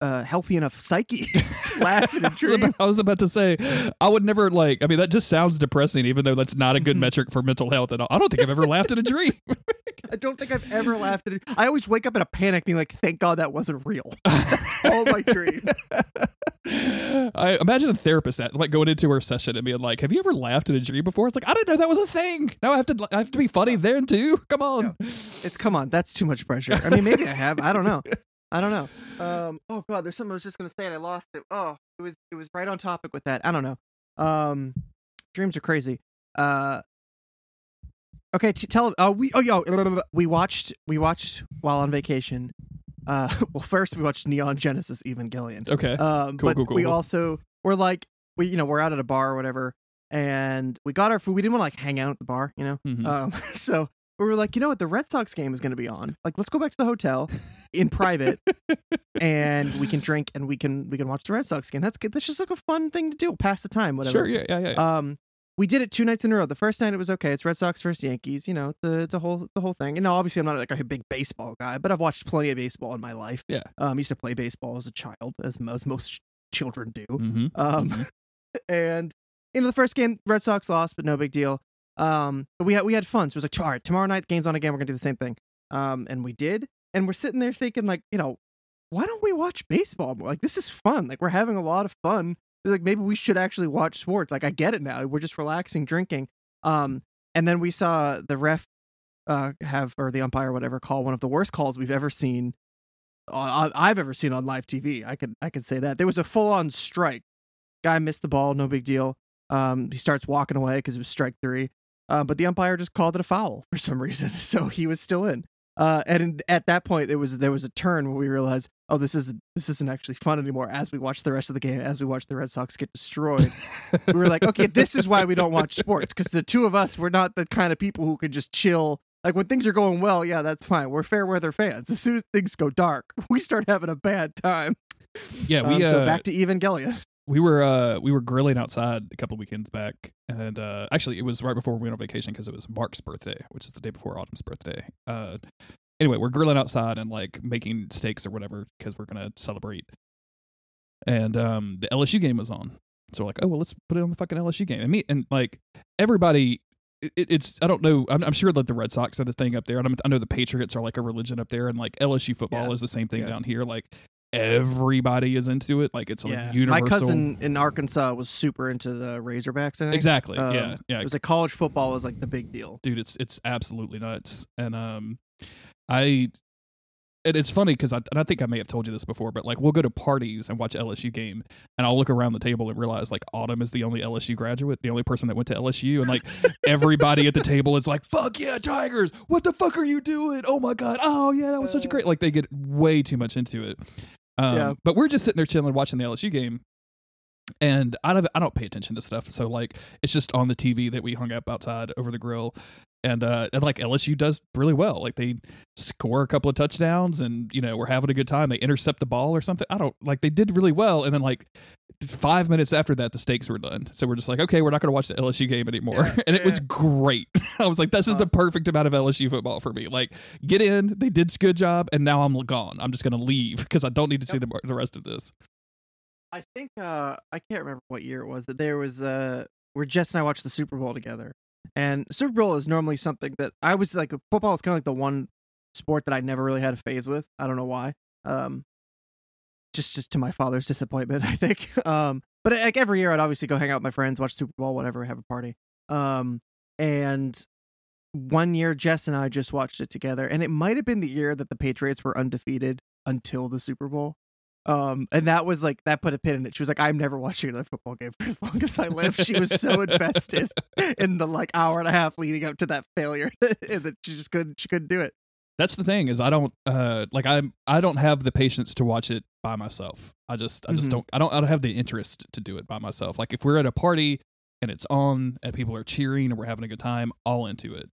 a healthy enough psyche (laughs) to (laughs) laugh in a I was, dream. about, I was about to say, I would never like. I mean, that just sounds depressing, even though that's not a good Mhm. metric for mental health at all. I don't think I've ever laughed in a dream. (laughs) I don't think I've ever laughed at it. I always wake up in a panic, being like, "Thank God that wasn't real." That's all my dream. I imagine a therapist at like going into her session and being like, "Have you ever laughed in a dream before?" It's like I didn't know that was a thing. Now I have to. I have to be funny there too. Come on. It's come on, that's too much pressure. I mean, maybe I have. I don't know. I don't know. Um. Oh God, there's something I was just gonna say and I lost it. Oh, it was it was right on topic with that. I don't know. Um, dreams are crazy. Uh. Okay, t- tell. Uh, we oh yo, (laughs) we watched we watched while on vacation. Uh, (laughs) well, first we watched Neon Genesis Evangelion. Okay. Um, Cool, but cool, cool. we also we're like we you know we're out at a bar or whatever, and we got our food. We didn't want to like hang out at the bar, you know. Mhm. Um, (laughs) so we were like, you know what, the Red Sox game is going to be on. Like, let's go back to the hotel in (laughs) private, (laughs) and we can drink and we can we can watch the Red Sox game. That's good. That's just like a fun thing to do, pass the time, whatever. Sure. Yeah. Yeah. Yeah. yeah. Um, we did it two nights in a row. The first night it was okay. It's Red Sox versus Yankees. You know, the the whole the whole thing. And now obviously I'm not like a big baseball guy, but I've watched plenty of baseball in my life. Yeah. Um, I used to play baseball as a child, as most most children do. mm-hmm. Um, Mhm. (laughs) and you know the first game Red Sox lost, but no big deal. Um, but we had we had fun. So it was like, all right, tomorrow night game's on again. We're gonna do the same thing. Um, and we did. And we're sitting there thinking like, you know, why don't we watch baseball? Like this is fun. Like we're having a lot of fun. It's like maybe we should actually watch sports. Like I get it now. We're just relaxing, drinking. Um, and then we saw the ref uh have or the umpire or whatever call one of the worst calls we've ever seen. Uh, I've ever seen on live TV. I could I could say that there was a full on strike. Guy missed the ball, no big deal. Um, he starts walking away because it was strike three. Uh, but the umpire just called it a foul (laughs) for some reason, (laughs) so he was still in. Uh, and at that point, there was there was a turn where we realized, oh, this is this isn't actually fun anymore. As we watch the rest of the game, as we watch the Red Sox get destroyed, we were like, okay, this is why we don't watch sports because the two of us, we're not the kind of people who can just chill. Like when things are going well, yeah, that's fine. We're fair weather fans. As soon as things go dark, (laughs) we start having a bad time. yeah. We Um, uh, so back to Evangelion. We were uh we were grilling outside a couple weekends back and uh actually it was right before we went on vacation because it was mark's birthday which is the day before autumn's birthday uh anyway we're grilling outside and like making steaks or whatever because we're gonna celebrate and um the lsu game was on so we're like oh well let's put it on the fucking lsu game and me and like everybody it, it's I don't know. I'm, I'm sure that the Red Sox are the thing up there, and I'm, I know the Patriots are like a religion up there, and like LSU football Yeah. is the same thing Yeah. down here. Like everybody is into it. Like it's yeah. like universal. My cousin in Arkansas was super into the Razorbacks. I think. exactly. Um, yeah, yeah. It was like college football was like the big deal. dude it's it's absolutely nuts and um i and it's funny because I, and I think I may have told you this before, but like we'll go to parties and watch LSU game, and I'll look around the table and realize like Autumn is the only LSU graduate, the only person that went to LSU, and like (laughs) everybody at the table is like, "Fuck yeah, Tigers! What the fuck are you doing? Oh my god! Oh yeah, that was such a great." Like they get way too much into it. Um, Yeah. But we're just sitting there chilling, watching the LSU game, and I don't I don't pay attention to stuff. So like it's just on the TV that we hung up outside over the grill. And uh and like LSU does really well. Like they score a couple of touchdowns and you know, we're having a good time. They intercept the ball or something. I don't like they did really well and then like 5 minutes after that the stakes were done. So we're just like, okay, we're not going to watch the LSU game anymore. Yeah, (laughs) and it was great. (laughs) I was like this is Uh, the perfect amount of LSU football for me. Like get in, they did a good job and now I'm gone. I'm just going to leave (laughs) because I don't need to see the the rest of this. I think uh I can't remember what year it was that there was uh where Jess and I watched the Super Bowl together. And Super Bowl is normally something that I was like football is kind of like the one sport that I never really had a phase with. I don't know why. Um just just to my father's disappointment, (laughs) I think. Um but like every year I'd obviously go hang out with my friends, watch Super Bowl, whatever, have a party. Um and one year Jess and I just watched it together and it might have been the year that the Patriots were undefeated until the Super Bowl. Um, and that was like that put a pin in it. She was like, "I'm never watching another football game for as long as I live." She was so invested (laughs) in the like hour and a half leading up to that failure (laughs) that she just couldn't. She couldn't do it. That's the thing is I don't uh like I'm I don't have the patience to watch it by myself. I just I just Mhm. don't I don't I don't have the interest to do it by myself. Like if we're at a party and it's on and people are cheering and we're having a good time, all into it.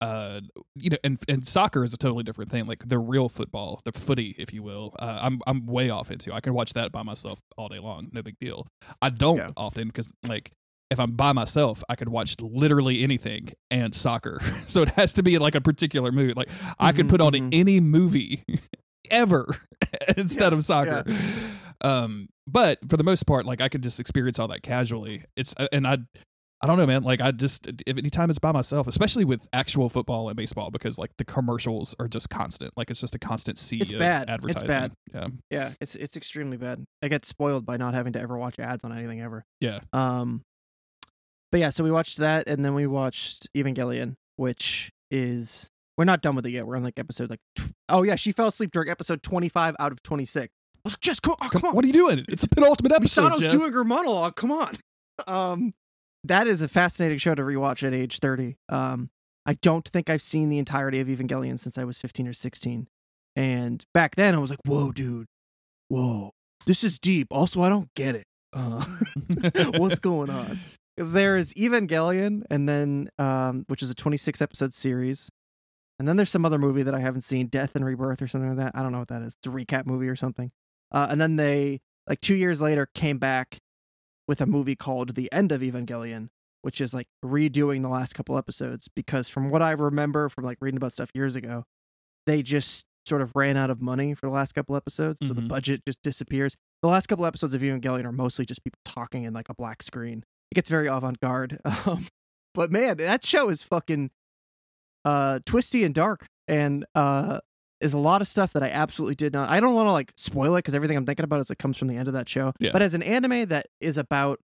Uh you know and and soccer is a totally different thing. Like the real football, the footy if you will. Uh, I'm I'm way off into. I can watch that by myself all day long, no big deal. I don't Yeah. often cuz like if I'm by myself, I could watch literally anything and soccer. (laughs) so it has to be in like a particular mood. Like I could Mhm, put on mhm. any movie (laughs) ever (laughs) instead of soccer. Um, but for the most part, like I could just experience all that casually. It's uh, and I, I don't know, man. Like I just if anytime it's by myself, especially with actual football and baseball, because like the commercials are just constant. Like it's just a constant sea It's of bad. It's advertising. bad. Yeah, Yeah, it's it's extremely bad. I get spoiled by not having to ever watch ads on anything ever. yeah. Um, but yeah, so we watched that, and then we watched Evangelion, which is we're not done with it yet. We're on like episode like tw- oh yeah, she fell asleep during episode twenty five out of twenty six. I was like, just come, oh, come on, What are you doing? It's a penultimate episode. Misato's Jeff. doing her monologue. Come on. (laughs) Um, that is a fascinating show to rewatch at age 30. Um, I don't think I've seen the entirety of Evangelion since I was 15 or 16. And back then I was like, whoa, dude. Whoa. This is deep. Also, I don't get it. Uh, (laughs) what's going on? (laughs) Because there is Evangelion, and then, um, which is a 26 episode series. And then there's some other movie that I haven't seen, Death and Rebirth or something like that. I don't know what that is. It's a recap movie or something. Uh, and then they, like two years later, came back with a movie called The End of Evangelion, which is like redoing the last couple episodes. Because from what I remember from like reading about stuff years ago, they just sort of ran out of money for the last couple episodes. So the Mhm. budget just disappears. The last couple episodes of Evangelion are mostly just people talking in like a black screen. It gets very avant garde. (laughs) Um, but man, that show is fucking uh twisty and dark and uh is a lot of stuff that I absolutely did not. I don't want to like spoil it because everything I'm thinking about is it comes from the end of that show. Yeah. But as an anime that is about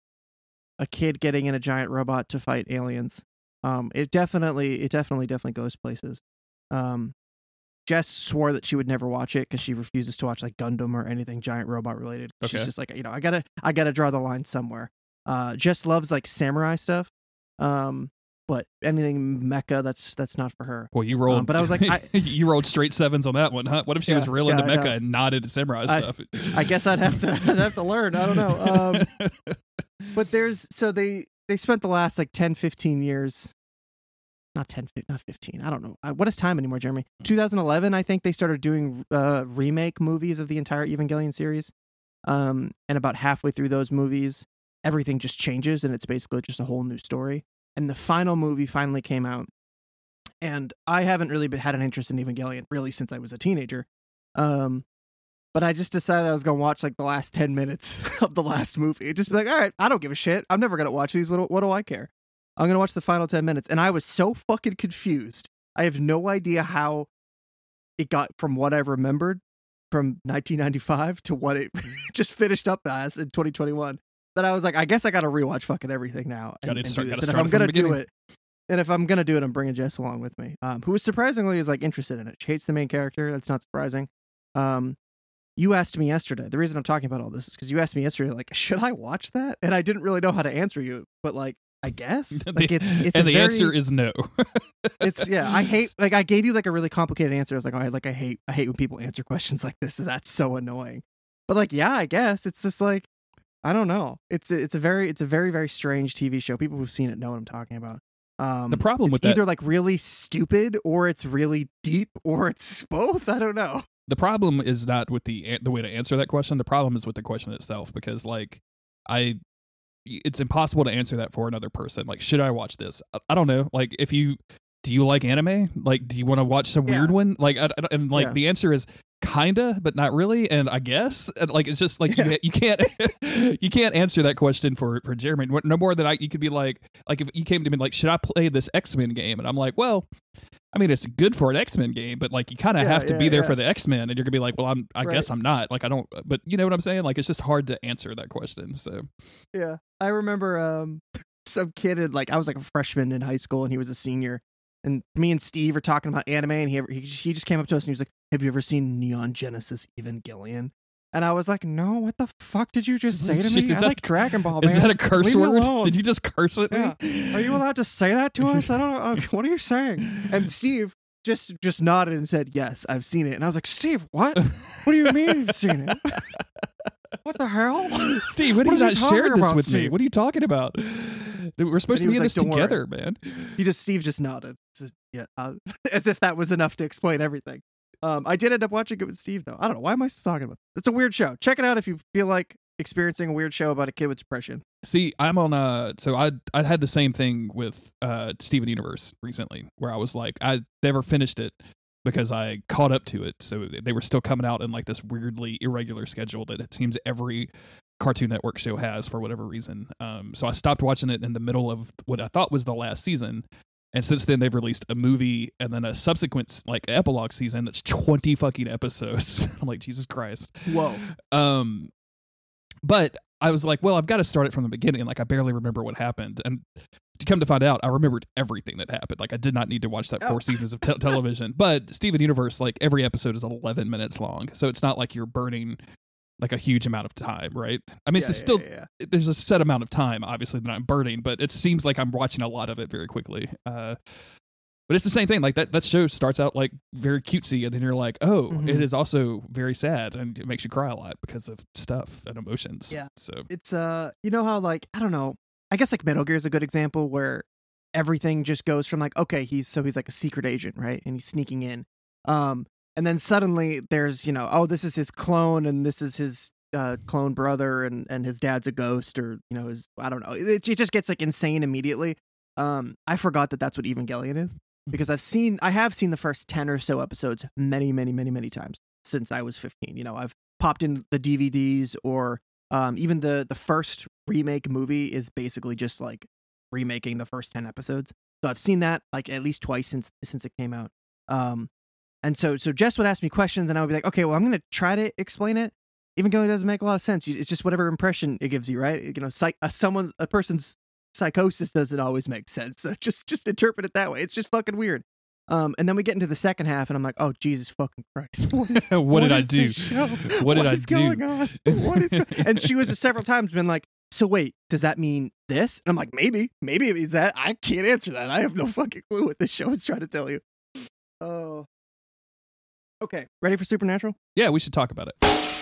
a kid getting in a giant robot to fight aliens, um, it definitely, it definitely, definitely goes places. Um, Jess swore that she would never watch it because she refuses to watch like Gundam or anything giant robot related. Okay. She's just like, you know, I gotta, I gotta draw the line somewhere. Uh, Jess loves like samurai stuff. Um, but anything mecha, that's that's not for her. Well, you rolled, Um, but I was like, I- (laughs) you rolled straight sevens on that one, huh? What if she Yeah, was real yeah, into mecha and not into samurai I- stuff? I guess I'd have to, (laughs) I'd have to learn. I don't know. Um, (laughs) but there's so they they spent the last like 10 15 years not 10 not 15 i don't know Uh, what is time anymore jeremy 2011 i think they started doing uh remake movies of the entire evangelion series um and about halfway through those movies everything just changes and it's basically just a whole new story and the final movie finally came out and i haven't really had an interest in evangelion really since i was a teenager um but I just decided I was gonna watch like the last ten minutes (laughs) of the last movie. Just be like, all right, I don't give a shit. I'm never gonna watch these. What, what do I care? I'm gonna watch the final ten minutes, and I was so fucking confused. I have no idea how it got from what I remembered from 1995 to what it (laughs) just finished up as in 2021 that I was like, I guess I got to rewatch fucking everything now. And, Gotta and start- do gotta this. And if I'm gonna do it, and if I'm gonna do it, I'm bringing Jess along with me, um, who is surprisingly is like interested in it. She hates the main character. That's not surprising. Um, you asked me yesterday. The reason I'm talking about all this is because you asked me yesterday, like, (laughs) should I watch that? And I didn't really know how to answer you, but like, I guess (laughs) like it's it's and the very, answer is no. (laughs) it's yeah i hate like i gave you like a really complicated answer i was like oh, I like i hate i hate when people answer questions like this that's so annoying but like yeah i guess it's just like i don't know it's it's a very it's a very very strange tv show people who've seen it know what i'm talking about um The problem with that- either like really stupid or it's really deep or it's (laughs) both i don't know the problem is not with the the way to answer that question. The problem is with the question itself because like I it's impossible to answer that for another person. Like should I watch this? I, I don't know. Like if you do you like anime? Like do you want to watch some Yeah. weird one? Like I, I- and like Yeah. the answer is kinda but not really and i guess like it's just like Yeah. you, you can't (laughs) you can't answer that question for for jeremy no more than i you could be like like if you came to me like should i play this x-men game and i'm like well I mean, it's good for an X Men game, but like you kind of Yeah, have to yeah, be there for the X Men, and you're gonna be like, "Well, I'm. I Right. guess I'm not. Like, I don't." But you know what I'm saying? Like, it's just hard to answer that question. So, Yeah. I remember um (laughs) some kid in like I was like a freshman in high school and he was a senior. And me and Steve were talking about anime and he he, he just came up to us and he was like, "Have you ever seen Neon Genesis Evangelion?" And I was like, "No, what the fuck did you just say to (laughs) me? Is I that- like Dragon Ball, is man. that a curse Leave word? Did you just curse at Yeah. me? Are you allowed to say that to us? I don't know. Uh, What are you saying?" And (laughs) Steve just just nodded and said, "Yes, I've seen it." And I was like, "Steve, what? (laughs) What do you mean you've seen it? What the hell?" (laughs) Steve, what, What you not shared this about, with me? What are you talking about? We're supposed to be in was this like, "Don't worry." together, man. He just Steve just nodded. Says, yeah, uh, (laughs) as if that was enough to explain everything. Um, I did end up watching it with Steve though. I don't know why am I talking about. It? It's a weird show. Check it out if you feel like experiencing a weird show about a kid with depression. See, I'm on uh so I I had the same thing with uh Steven Universe recently where I was like I never finished it because I caught up to it. So they were still coming out in like this weirdly irregular schedule that it seems every Cartoon Network show has for whatever reason. Um so I stopped watching it in the middle of what I thought was the last season. And since then they've released a movie and then a subsequent like epilogue season that's 20 fucking episodes. (laughs) I'm like Jesus Christ. Whoa. Um, but I was like, well, I've got to start it from the beginning. Like, I barely remember what happened, and to come to find out, I remembered everything that happened. Like, I did not need to watch that Oh. four seasons of te- (laughs) television. But Steven Universe, like every episode is 11 minutes long, so it's not like you're burning like a huge amount of time, right? I mean, Yeah, it's yeah, still yeah, there's a set amount of time, obviously, that I'm burning, but it seems like I'm watching a lot of it very quickly. Uh, but it's the same thing. Like that, that show starts out like very cutesy, and then you're like, oh, Mhm. it is also very sad, and it makes you cry a lot because of stuff and emotions. Yeah. So It's uh, you know how like I don't know. I guess like Metal Gear is a good example where everything just goes from like okay, he's so he's like a secret agent, right? And he's sneaking in. Um, and then suddenly there's you know oh this is his clone and this is his uh, clone brother and and his dad's a ghost or you know his I don't know. It, it just gets like insane immediately. Um, I forgot that that's what Evangelion is because I've seen I have seen the first ten or so episodes many many many many times since I was fifteen. You know I've popped in the DVDs or um, even the the first remake movie is basically just like remaking the first 10 episodes. So i've seen that like at least twice since since it came out. Um and so so jess would ask me questions and i would be like okay well i'm gonna try to explain it even though it doesn't make a lot of sense. It's just whatever impression it gives you right? You know psych uh, someone a person's psychosis doesn't always make sense so (laughs) just just interpret it that way. It's just fucking weird um and then we get into the second half and i'm like oh jesus fucking christ (laughs) what is (laughs) what, did I do? show? What did I is do? (laughs) going on? What is go-" and she was several times been like, so wait, does that mean this? And I'm like, maybe, maybe it means that. I can't answer that. I have no fucking clue what this show is trying to tell you. Oh. Okay, ready for Supernatural? Yeah, we should talk about it.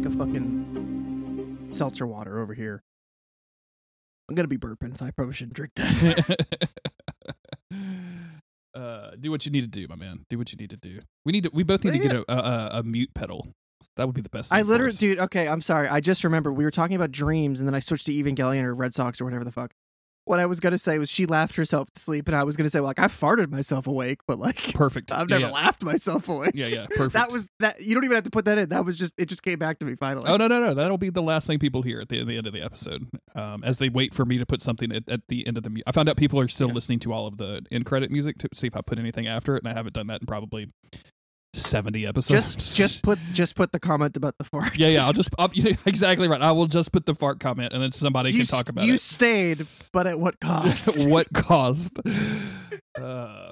Drink a fucking seltzer water over here. I'm gonna be burping, so I probably shouldn't drink that. (laughs) uh, do what you need to do, my man. Do what you need to do. We need to. We both need to get a, a, a mute pedal. That would be the best. I literally, dude. Okay, I'm sorry. I just remember we were talking about dreams, and then I switched to Evangelion or Red Sox or whatever the fuck. What I was gonna say was she laughed herself to sleep, and I was gonna say like I farted myself awake, but like Perfect. I've Yeah, never yeah. laughed myself awake. Yeah, yeah, (laughs) perfect. That was that. You don't even have to put that in. That was just it. Just came back to me finally. Oh no no no! That'll be the last thing people hear at the, the end of the episode, um, as they wait for me to put something at, at the end of the. Mu- I found out people are still Yeah. listening to all of the end credit music to see if I put anything after it, and I haven't done that in probably seventy episodes. just just put just put the comment about the farts. yeah yeah. I'll just (laughs) I'll, exactly right. I will just put the fart comment, and then somebody you can talk about you it. stayed, but at what (laughs) cost? what cost? (laughs) Uh,